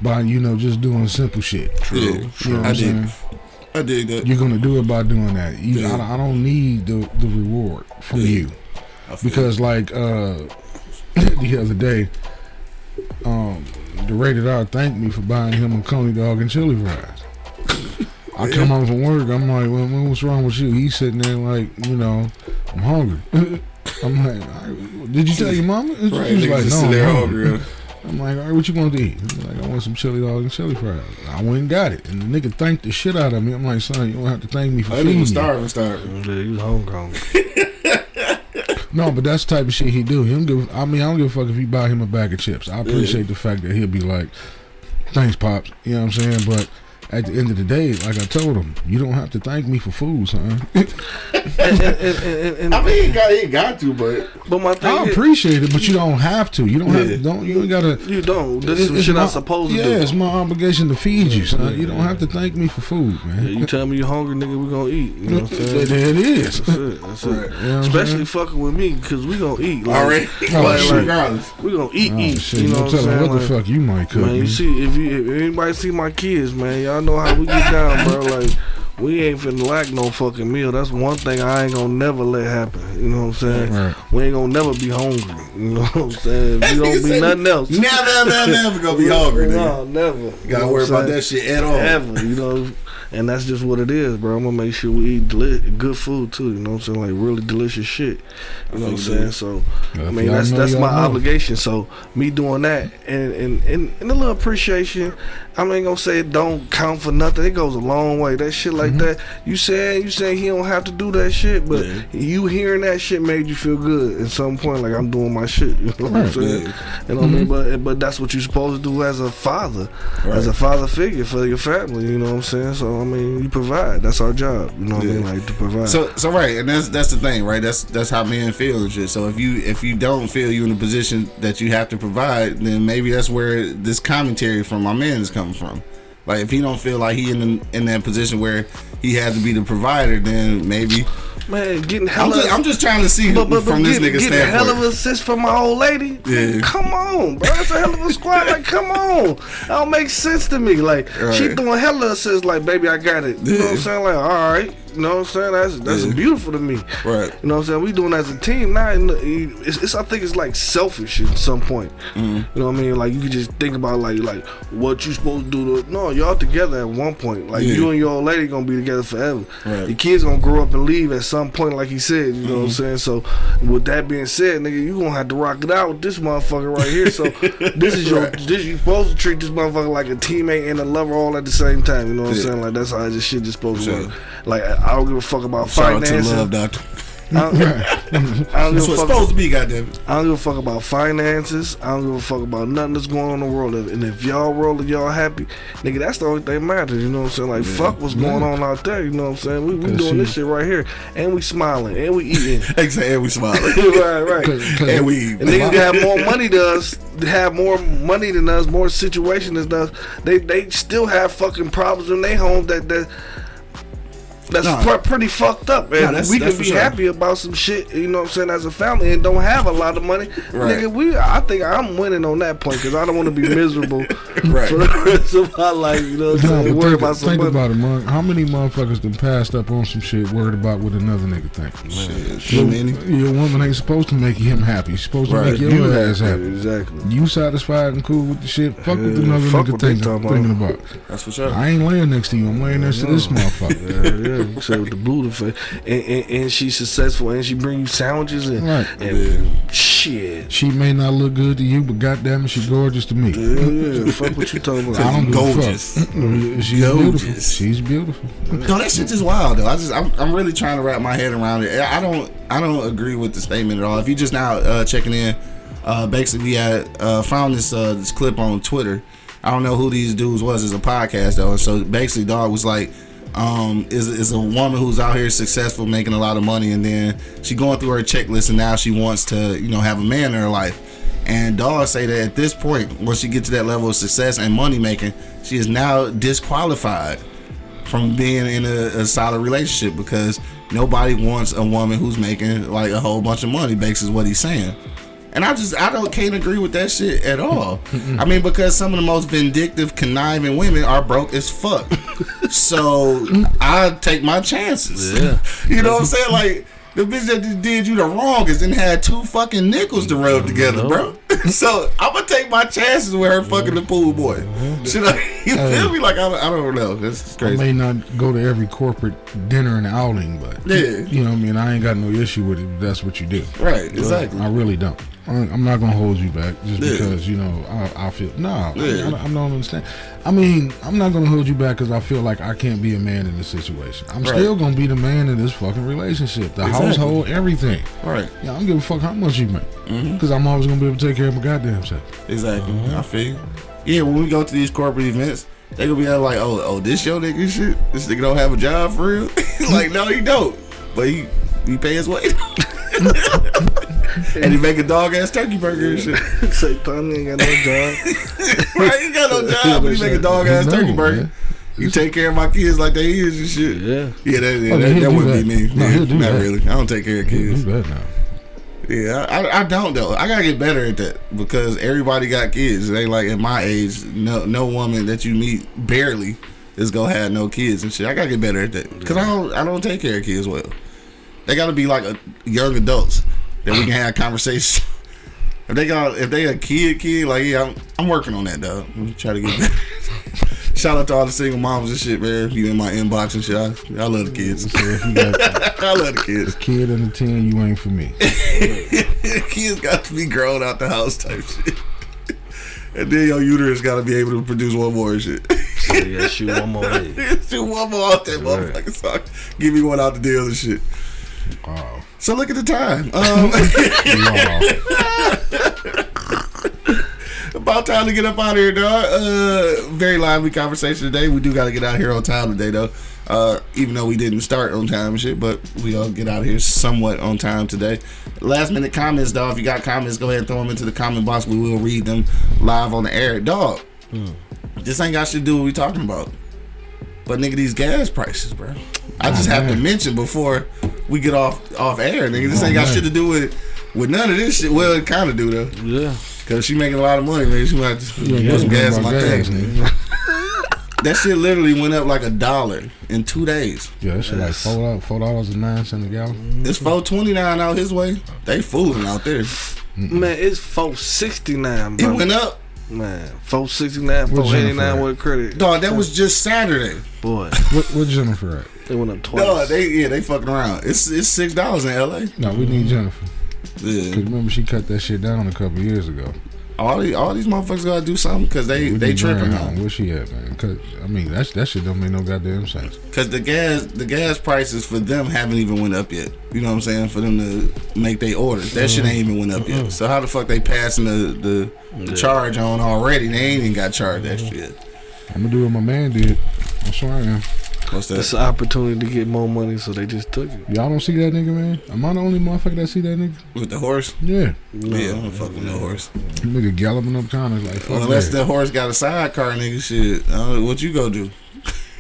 S3: by, you know, just doing simple shit.
S1: yeah.
S3: You know
S1: I did. I did that.
S3: You're going to do it by doing that. You,
S1: Yeah.
S3: I, don't- I don't need the, the reward from
S1: Yeah.
S3: you. Because, like, uh, [laughs] the other day, um, the rated R thanked me for buying him a coney dog and chili fries. I come home from work. I'm like, well, what's wrong with you? He's sitting there like, you know, I'm hungry. [laughs] I'm like, "All right, did you tell your mama?
S1: Right,
S3: He's like,
S1: just
S3: no, I'm hungry.
S1: hungry. [laughs]
S3: I'm like, all right, what you want to eat? He's like, I want some chili dog and chili fries. I went and got it, and the nigga thanked the shit out of me. I'm like, son, you don't have to thank me for
S1: I
S3: feeding
S1: was
S3: you.
S1: starving, starving.
S2: Yeah, you hungry. hungry.
S3: No, but that's the type of shit he do. He don't give. I mean, I don't give a fuck if you buy him a bag of chips. I appreciate the fact that he'll be like, "Thanks, pops." You know what I'm saying? But at the end of the day, like I told him, you don't have to thank me for food, son.
S2: and, and, and, and, and,
S1: I mean, he got, he got to, but
S2: but my thing
S3: I
S2: is,
S3: appreciate it, but you don't have to. You don't
S1: Yeah.
S3: have. Don't you ain't gotta.
S2: you don't. This is
S3: it's
S2: shit
S3: my-
S2: I'm supposed to
S3: yeah, it's my obligation to feed you, son. You don't have to thank me for food,
S2: Yeah,
S3: man.
S2: you tell me you're hungry, nigga, we gonna eat. You know what I'm saying?
S3: There it is.
S2: That's it. That's it.
S3: You know
S2: Especially
S3: saying?
S2: fucking with me, cause we gonna eat. Like,
S1: already.
S3: Oh,
S1: like,
S3: shit.
S1: regardless.
S2: We gonna eat,
S3: Oh,
S2: eat.
S3: shit,
S2: You know
S3: no
S2: what I'm saying?
S3: what the
S2: Like,
S3: fuck you might cook.
S2: Man, you see, if you if anybody see my kids, man, y'all know how we get down, bro. Like, we ain't finna lack no fucking meal. That's one thing I ain't gonna never let happen. You know what I'm saying?
S3: Right.
S2: We ain't gonna never be hungry. You know what I'm saying? We don't be [laughs] nothing else.
S1: Never, never, never gonna be [laughs] hungry, nigga.
S2: No, never. You
S1: Gotta
S2: know
S1: worry about that shit at all.
S2: Ever, you know. And that's just what it is, bro. I'm gonna make sure we eat deli- good food too. You know what I'm saying? Like really delicious shit. You know what I'm saying?
S1: you.
S2: So I mean, that's that's my
S3: know.
S2: obligation. So me doing that and and, and and a little appreciation. I ain't gonna say it don't count for nothing. It goes a long way. That shit like that. You saying you saying he don't have to do that shit, but
S1: Yeah.
S2: you hearing that shit made you feel good at some point. Like I'm doing my shit. [laughs] You know what I'm saying?
S1: Yeah.
S2: You know what I mean? But but that's what you're supposed to do as a father, as a father figure for your family. You know what I'm saying? So I mean, you provide. That's our job. You know what I mean? Like to provide.
S1: So, so right, and that's that's the thing, right? That's that's how men feel and shit. So if you if you don't feel you in a position that you have to provide, then maybe that's where this commentary from my man is coming from. Like if he don't feel like he in in that position where he has to be the provider, then maybe
S2: man, getting
S1: I'm just, I'm just trying to see
S2: But, but, but
S1: from this nigga
S2: a hell of
S1: standpoint.
S2: a assist from my old lady.
S1: Yeah.
S2: Come on, bro. That's a hell of a squad. Like, come on. That don't make sense to me. Like, she
S1: Right.
S2: doing hella assists. Like, baby, I got it. You know what I'm saying? Like, all right. You know what I'm saying? That's that's
S1: Yeah.
S2: beautiful to me.
S1: Right.
S2: You know what I'm saying? We doing as a team now. It's, it's I think it's like selfish at some point.
S1: Mm-hmm.
S2: You know what I mean? Like you can just think about like like what you supposed to do. To, no, y'all together at one point. Like
S1: Yeah.
S2: you and your old lady gonna be together forever.
S1: Right.
S2: Your kids gonna grow up and leave at some point, like he said. You know what I'm
S1: Mm-hmm.
S2: saying? So with that being said, nigga, you gonna have to rock it out with this motherfucker right here. So [laughs] this is your this you supposed to treat this motherfucker like a teammate and a lover all at the same time. You know what I'm saying? Like that's how this shit just supposed to work. Like I I don't give a fuck about
S1: Shout out to
S2: finances.
S1: love doctor.
S2: I don't, I don't give a fuck.
S1: supposed to be, goddamn. it.
S2: I don't give a fuck about finances. I don't give a fuck about nothing that's going on in the world. And if y'all rolling, y'all happy, nigga, that's the only thing matters. You know what I'm saying? Like, fuck what's going on out there. You know what I'm saying? We, we
S3: Cause
S2: doing this shit right here, and we smiling, and we eating. [laughs]
S1: Exactly, and we smiling. [laughs]
S2: right, right. [laughs]
S3: Cause, 'cause
S1: and we
S2: And niggas have more money than us, they have more money than us, more situation than us. They they still have fucking problems in their home that that. That's
S1: Nah.
S2: pre- pretty fucked up,
S1: Nah,
S2: and
S1: that's-
S2: we
S1: that's
S2: can be
S1: sure.
S2: happy about some shit, you know what I'm saying, as a family, and don't have a lot of money.
S1: Right.
S2: Nigga, we, I think I'm winning on that point because I don't want to be [laughs] miserable
S1: Right.
S2: for the rest of my life. You know what I'm
S3: No,
S2: saying?
S3: but
S2: Worry
S3: think,
S2: about some
S3: think
S2: money.
S3: about it, man. How many motherfuckers done passed up on some shit worried about what another nigga think?
S1: Shit,
S3: Your,
S1: many.
S3: your woman ain't supposed to make him happy. She's supposed to make your
S2: You
S3: ass
S2: happy,
S3: happy.
S2: exactly.
S3: You satisfied and cool with the shit. Fuck what
S2: Yeah,
S3: another
S2: fuck
S3: nigga
S2: what
S3: think,
S2: talking about.
S3: thinking about.
S1: That's for sure.
S3: I ain't laying next to you. I'm laying next to this motherfucker.
S2: Yeah, yeah. You say with the Buddha face, and, and, and she's successful, and she bring you sandwiches and,
S3: Right.
S2: and shit.
S3: She may not look good to you, but goddamn it, she gorgeous to me.
S2: Yeah, yeah. Fuck what you talking about.
S3: I don't give a
S1: Gorgeous.
S3: fuck. [laughs] She's beautiful.
S1: Gorgeous.
S3: She's beautiful.
S1: No, that shit just wild though. I just I'm, I'm really trying to wrap my head around it. I don't I don't agree with the statement at all. If you just now uh, checking in Uh, basically, I uh, found this uh, this clip on Twitter. I don't know who these dudes was. as a podcast though. So basically, dog was like, um, is is a woman who's out here successful, making a lot of money, and then she going through her checklist, and now she wants to, you know, have a man in her life. And dog say that at this point, once she get to that level of success and money making, she is now disqualified from being in a, a solid relationship because nobody wants a woman who's making like a whole bunch of money. Basically, is what he's saying. And I just I don't can't agree with that shit at all. [laughs] I mean, because some of the most vindictive, conniving women are broke as fuck. So I take my chances.
S2: Yeah. [laughs]
S1: you know what I'm saying? Like the bitch that did you the wrongest and had two fucking nickels to rub together, bro. [laughs] so I'm gonna take my chances with her fucking the pool boy. Mm-hmm. Should I? You feel me? Like I, don't- I don't know. That's
S3: I
S1: crazy.
S3: may not go to every corporate dinner and outing, but
S1: Yeah.
S3: you know what I mean. I ain't got no issue with it. if That's what you do.
S1: Right, exactly.
S3: I really don't. I'm not gonna hold you back just
S1: Yeah.
S3: because you know I, I feel no. I-
S1: Yeah.
S3: I, I don't understand. I mean, I'm not gonna hold you back because I feel like I can't be a man in this situation. I'm
S1: Right.
S3: still gonna be the man in this fucking relationship, the
S1: Exactly.
S3: household, everything.
S1: Right.
S3: Yeah, I don't give a fuck how much you make
S1: Mm-hmm.
S3: because I'm always gonna be able to take care of my goddamn self.
S1: Exactly. I feel you. Yeah, when we go to these corporate events, they gonna be like, oh, oh, this your nigga shit. This nigga don't have a job for real. [laughs] like, no, he don't. But he he pay his way. [laughs] [laughs] [laughs] and he make a dog ass turkey burger and shit. [laughs]
S2: Say Tommy ain't got no [laughs] job.
S1: right? He got no job, but he make a dog ass
S3: No,
S1: turkey burger.
S3: man.
S1: You take care of my kids like they is and shit.
S2: Yeah.
S1: Yeah, that, yeah,
S3: Oh,
S1: that, that wouldn't be me.
S3: No,
S1: Yeah,
S3: do
S1: Not
S3: that.
S1: really. I don't take care of kids.
S3: You bet now.
S1: Yeah, I, I don't though. I gotta get better at that because everybody got kids. It ain't like at my age, no no woman that you meet barely is gonna have no kids and shit. I gotta get better at that because I don't I don't take care of kids well. They gotta be like a, young adults that we can have conversations. [laughs] If they got if they a kid kid like yeah I'm, I'm working on that though. I'm try to get better. [laughs] Shout out to all the single moms and shit, man. You in my inbox and shit. I, I love the kids.
S3: So if you got [laughs]
S1: I love the kids.
S3: kid under ten, you ain't for me.
S1: kids got to be grown out the house type shit. And then your uterus got to be able to produce one more shit.
S2: So yeah, shoot one more.
S1: Do one more out that motherfucker. So give me one out the deal and shit.
S3: Wow.
S1: So look at the time. Um, [laughs] [laughs] about time to get up out of here, dog. Uh, very lively conversation today. We do got to get out here on time today, though. Uh, even though we didn't start on time and shit, but we all get out of here somewhat on time today. Last minute comments, dog. If you got comments, go ahead and throw them into the comment box. We will read them live on the air, dog. This ain't got shit to do with what we talking about. But nigga, these gas prices, bro. I oh, just have to mention before we get off off air, nigga. This
S3: Oh,
S1: ain't got
S3: man.
S1: shit to do with with none of this shit. Well, it kind of do though,
S2: Yeah.
S1: cause she making a lot of money, man. She might have
S3: Yeah,
S1: put some gas in my tank. nigga. [laughs] That shit literally went up like a dollar in two days.
S3: Yeah, that shit like four dollars, four dollars and nine cents a gallon.
S1: It's four twenty nine out his way. They fooling out there.
S2: Man, it's four sixty nine,
S1: It
S2: bro.
S1: went up,
S2: Man, four sixty nine,
S3: What's
S2: four eighty nine
S3: Jennifer
S2: with credit.
S1: dog. That was just Saturday.
S2: Boy,
S3: What, what Jennifer at?
S2: they went up twice.
S1: Dog, they yeah, they fucking around. It's it's six dollars in L.A.
S3: No, we need Jennifer.
S1: Yeah.
S3: Cause remember she cut that shit down a couple years ago.
S1: All these all these motherfuckers gotta do something because they
S3: We
S1: they tripping
S3: Brian
S1: now.
S3: Where she at, man? Cause I mean that that shit don't make no goddamn sense.
S1: Because the gas the gas prices for them haven't even went up yet. You know what I'm saying? For them to make their orders, that shit ain't even went up yet. So how the fuck they passing the the, the charge on already? They ain't even got charged that shit.
S3: I'm gonna do what my man did. I swear I am.
S1: What's that?
S2: It's an opportunity to get more money, so they just took it.
S3: Y'all don't see that nigga, man? Am I the only motherfucker that see that nigga?
S1: With the horse?
S3: Yeah.
S1: Yeah, I don't fuck with no horse.
S3: Nigga galloping up counters like fuck
S1: Well, unless
S3: that.
S1: that horse got a sidecar, nigga, shit. Uh, what you go do?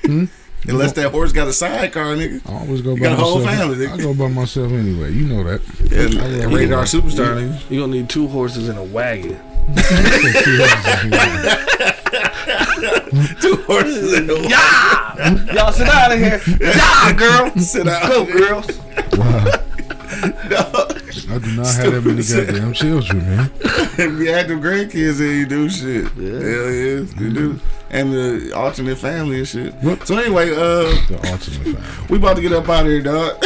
S1: [laughs] Unless that horse got a sidecar, nigga.
S3: I always go
S1: You
S3: by
S1: got a whole
S3: myself.
S1: family, nigga.
S3: I go by myself anyway. You know that.
S1: And, and radar superstar, nigga.
S2: You're gonna need two horses and a wagon. [laughs] [laughs] [laughs]
S1: Two horses in the
S2: Yeah! [laughs] Y'all sit out of here. Yeah, girl. [laughs]
S1: Sit out.
S2: Go, girls.
S3: Wow. I do not have that many goddamn children, man.
S1: if you had them grandkids, then you do shit. Hell yeah, you do. And the alternate family and shit.
S3: What?
S1: So anyway, uh,
S3: The ultimate family.
S1: we about to get up out of here, dog.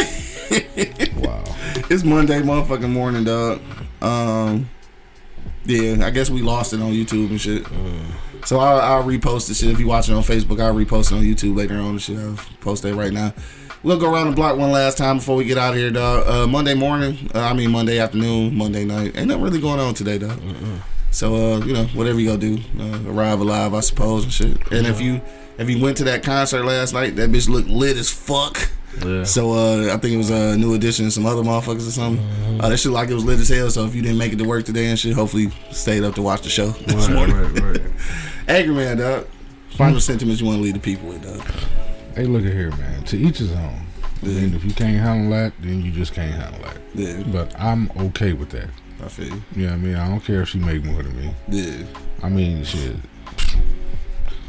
S3: Wow.
S1: it's Monday, motherfucking morning, dog. Um, yeah, I guess we lost it on YouTube and shit. So I'll, I'll repost the shit. If you watching on Facebook, I'll repost it on YouTube later on and shit. I'll post that right now. we'll go around the block one last time before we get out of here, dog. Uh, Monday morning, uh, I mean Monday afternoon, Monday night. Ain't nothing really going on today, dog. So uh, you know, whatever you go do, uh, arrive alive, I suppose, and shit. And if you if you went to that concert last night, that bitch looked lit as fuck.
S2: Yeah.
S1: So uh, I think it was a new edition, some other motherfuckers or something. Uh, that shit like it was lit as hell. So if you didn't make it to work today and shit, hopefully stayed up to watch the show this
S2: Right,
S1: morning.
S2: right, right. [laughs]
S1: Angry man, dog. Final sentiments you want to leave the people with, dog.
S3: Hey, look at here, man. To each his own. I mean, if you can't handle that, then you just can't handle that.
S1: Yeah,
S3: But I'm okay with that.
S1: I feel you.
S3: You know what I mean? I don't care if she make more than me.
S1: Yeah,
S3: I mean, shit.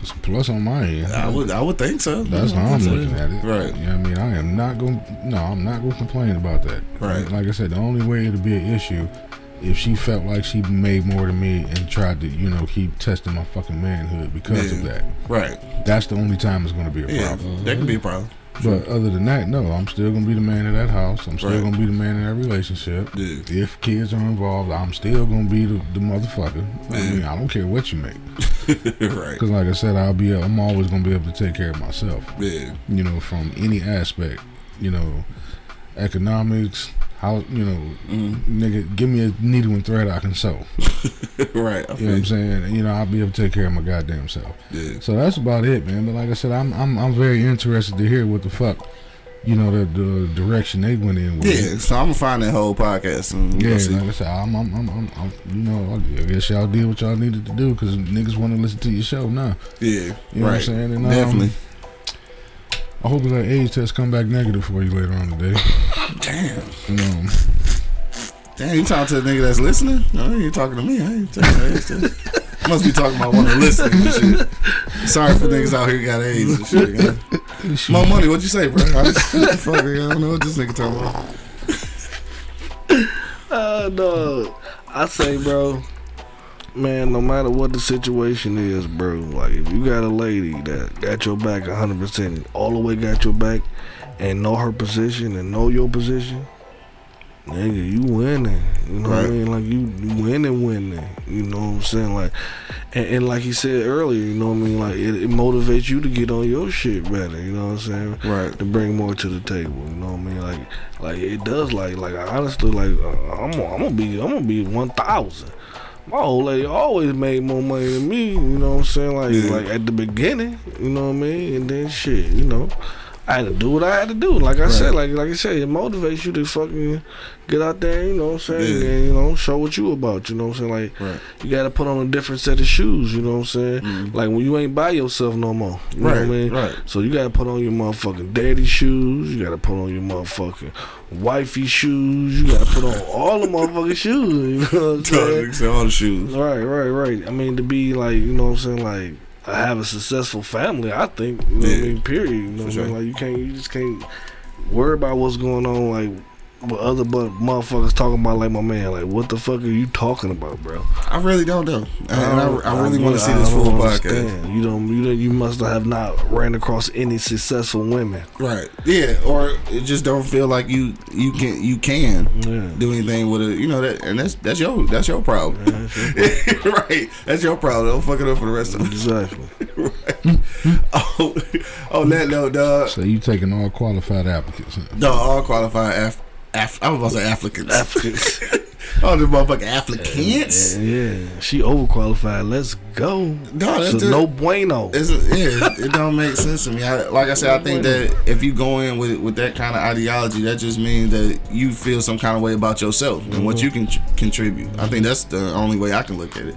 S3: It's a plus on my end.
S1: I would, I would think so.
S3: That's how I'm looking at it.
S1: Right.
S3: You know what I mean? I am not going to, no, I'm not going to complain about that.
S1: Right.
S3: Like I said, the only way it'll be an issue if she felt like she made more than me and tried to, you know, keep testing my fucking manhood because of that.
S1: Right.
S3: That's the only time it's going to be a
S1: Yeah,
S3: problem.
S1: that could be a problem.
S3: But other than that, no, I'm still gonna be the man of that house. I'm still
S1: Right.
S3: gonna be the man in that relationship.
S1: Yeah.
S3: If kids are involved, I'm still gonna be the, the motherfucker. I mean, I don't care what you make, [laughs]
S1: right.
S3: because like I said, I'll be. I'm always gonna be able to take care of myself.
S1: Yeah.
S3: You know, from any aspect. You know, economics. How you know,
S1: Mm-hmm.
S3: nigga, give me a needle and thread I can sew. [laughs]
S1: right. I
S3: you know what I'm saying? You know, I'll be able to take care of my goddamn self.
S1: Yeah.
S3: So that's about it, man. But like I said, I'm I'm I'm very interested to hear what the fuck, you know, the the direction they went in with.
S1: Yeah. So I'm gonna find that whole podcast and
S3: Yeah, like I said, I'm, I'm, I'm, I'm, I'm you know, I guess y'all did what y'all needed to do because niggas want to listen to your show now.
S1: Yeah.
S3: You know
S1: right.
S3: what I'm saying? And, um,
S1: Definitely.
S3: I hope that age test come back negative for you later on today. [laughs]
S1: Damn.
S3: You know,
S1: Damn, you talking to the nigga that's listening? No, you ain't talking to me. I ain't talking to AIDS. Must be talking about one of the listeners and shit. Sorry for niggas out here got AIDS and shit. man. More money, what you say, bro? I just, fuck, I don't know what this nigga talking about.
S2: Uh, no, I say, bro, man, no matter what the situation is, bro, like if you got a lady that got your back 100%, all the way got your back, and know her position and know your position, nigga, you winning. You know what I
S1: Right.
S2: mean? Like you, you winning, winning. You know what I'm saying? Like, and, and like he said earlier, you know what I mean? Like it, it motivates you to get on your shit better. You know what I'm saying?
S1: Right.
S2: to bring more to the table. You know what I mean? Like, like it does. Like, like I honestly, like uh, I'm, I'm gonna be, I'm gonna be one thousand. My old lady always made more money than me. You know what I'm saying? Like,
S1: Yeah.
S2: like at the beginning. You know what I mean? And then shit. You know, I had to do what I had to do. Like I said, like like I said, it motivates you to fucking get out there. You know what I'm saying?
S1: Yeah.
S2: And you know, show what you about. You know what I'm saying? Like,
S1: Right.
S2: you got to put on a different set of shoes. You know what I'm saying? Mm-hmm. Like when you ain't by yourself no more. You know what I
S1: Right,
S2: mean?
S1: right.
S2: So you gotta put on your motherfucking daddy shoes. You gotta put on your motherfucking wifey shoes. You gotta put on all the motherfucking shoes. You know what I'm saying?
S1: All the shoes.
S2: Right, right, right. I mean, to be like, you know what I'm saying, like, Uh, have a successful family, I think, you know what I mean, period. You know what I mean? Like, you can't, you just can't worry about what's going on, like, what other but motherfuckers talking about, like, my man. Like, what the fuck are you talking about, bro?
S1: I really don't know. And I,
S2: don't-
S1: I really want to see this full podcast.
S2: You don't, you don't, you must have not ran across any successful women.
S1: Right. Yeah. Or it just don't feel like you you can you can
S2: Yeah.
S1: do anything with it. You know that, and that's that's your that's your problem. [laughs] right. That's your problem. Don't fuck it up for the rest of us.
S2: Exactly. [laughs]
S1: oh, [laughs] on that note, dog.
S3: so you taking all qualified applicants? Huh?
S1: No, all qualified Af. Af- I was about to say Africans.
S2: Africans. [laughs]
S1: oh, the motherfucking Africans.
S2: yeah, yeah, she overqualified. Let's go.
S1: No, that's
S2: so no bueno.
S1: It's, yeah, it don't make sense to me. I, like I said, I think that if you go in with with that kind of ideology, that just means that you feel some kind of way about yourself and what mm-hmm. you can tr- contribute. I think that's the only way I can look at it.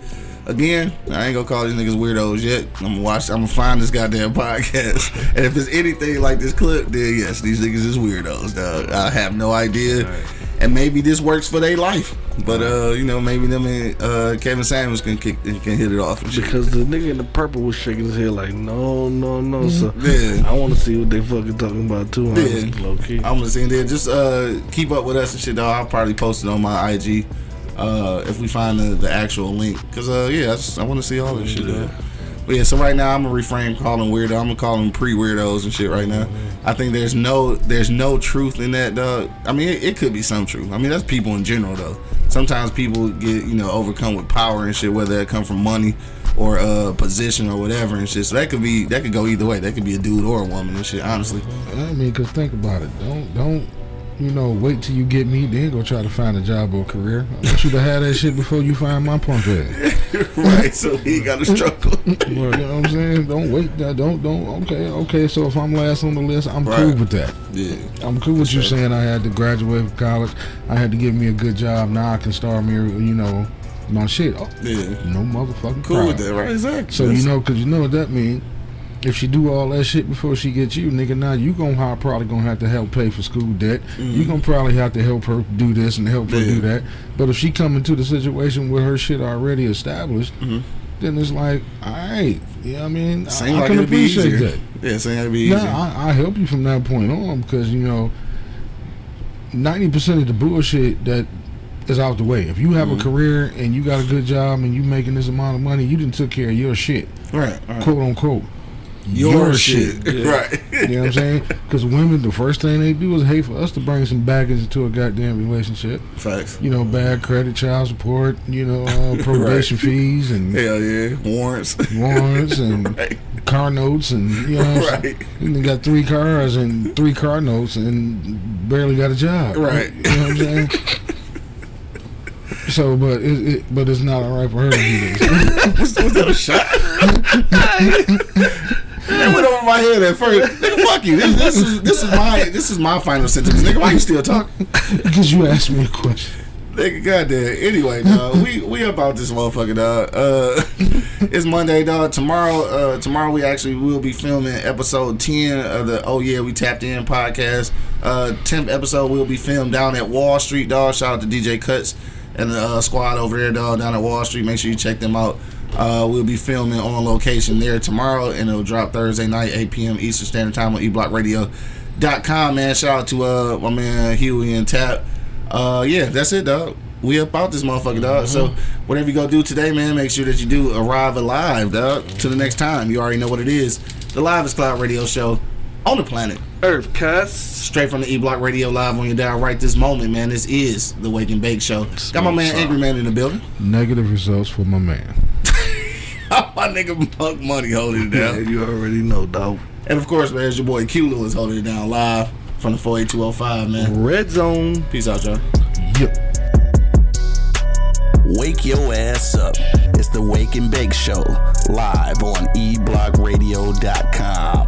S1: Again, I ain't gonna call these niggas weirdos yet. I'm gonna watch. I'm gonna find this goddamn [laughs] podcast, and if it's anything like this clip, then yes, these niggas is weirdos. Dog. I have no idea, and maybe this works for their life. But uh, you know, maybe them and uh, Kevin Samuels can kick, can hit it off and shit.
S2: Because the nigga in the purple was shaking his head like, no, no, no. So
S1: Yeah.
S2: I want to see what they fucking talking about too.
S1: Yeah. I'm gonna say there. Just uh, keep up with us and shit, though. I'll probably post it on my IG uh, if we find the, the actual link. Cause uh, yeah, I, just- I want to see all this shit. Though. But yeah, so right now I'm gonna refrain calling weirdo. I'm gonna call them pre weirdos and shit right now. I think there's no there's no truth in that, dog. I mean, it, it could be some truth. I mean, that's people in general though. Sometimes people get you know overcome with power and shit, whether it come from money or uh position or whatever and shit. So that could be that could go either way. That could be a dude or a woman and shit. Honestly,
S3: I mean, cause think about it. Don't don't you know wait till you get me, then go try to find a job or career. I want you to have that shit before you find my punk ass. [laughs]
S1: right? So he got to struggle. [laughs]
S3: Well, you know what I'm saying? Don't wait. That don't don't. Okay, okay. So if I'm last on the list, I'm cool with that.
S1: yeah,
S3: I'm cool with you saying I had to graduate from college. I had to give me a good job. Now I can start me, you know, my shit. Oh,
S1: yeah.
S3: no motherfucking
S1: Cool with that, right? Exactly.
S3: So you know, cause you know what that mean. If she do all that shit before she gets you, nigga, now you gonna probably gonna have to help pay for school debt. You gonna probably have to help her do this and help her
S1: Mm-hmm. Yeah.
S3: do that. But if she come into the situation with her shit already established, then it's like, all right, you know what I mean? I-
S1: Seem
S3: I,
S1: like
S3: can
S1: it'd be
S3: appreciate that.
S1: Yeah, seem like be
S3: No,
S1: easier.
S3: I, I help you from that point on because you know, ninety percent of the bullshit that is out the way. If you have
S1: Mm-hmm.
S3: a career and you got a good job and you making this amount of money, you didn't took care of your shit,
S1: right, right.
S3: quote unquote.
S1: Your, shit, [laughs] right?
S3: You know what I'm saying? Because women, the first thing they do is hate for us to bring some baggage into a goddamn relationship.
S1: Facts.
S3: You know, bad credit, child support, you know, uh, [laughs] probation fees and
S1: Hell yeah, warrants.
S3: warrants and [laughs]
S1: right,
S3: car notes and you know, what I'm saying?
S1: right.
S3: You done got three cars and three car notes and barely got a job.
S1: Right.
S3: You know what I'm saying? So, but it, it, but it's not all right for her to do this.
S1: Was, was that a shot? That went over my head at first. Nigga, fuck you. This, this is this is my this is my final sentence. Nigga, why you still talking?
S3: because you asked me a question.
S1: Nigga, goddamn. Anyway, dog, we we about this motherfucker, dog. Uh, [laughs] it's Monday, dog. Tomorrow, uh, tomorrow we actually will be filming episode ten of the Oh Yeah We Tapped In podcast. Uh, tenth episode will be filmed down at Wall Street, dog. Shout out to DJ Cuts and the uh, squad over there, dog, down at Wall Street. Make sure you check them out. Uh, we'll be filming on location there tomorrow, and it'll drop Thursday night, 8 p.m. Eastern Standard Time on eblockradio.com, man. Shout out to uh, my man Huey and Tap. Uh, yeah, that's it, dog. We about this motherfucker, dog. So whatever you go do today, man, make sure that you do arrive alive, dog. To the next time, you already know what it is. The Live Cloud Radio Show on the planet,
S2: Earth cuss.
S1: straight from the E Block Radio Live on your dial right this moment, man. This is the Wake and Bake Show. Got my man Angry Man in the building.
S3: Negative results for my man.
S1: My nigga Monk Money holding it
S2: Yeah,
S1: down.
S2: you already know, dog.
S1: And of course, man, it's your boy Q Lewis holding it down live from the 48205, man.
S2: Red zone.
S1: Peace out, y'all.
S3: Yep.
S4: Wake your ass up. It's the Wake and Bake Show, live on eblockradio.com.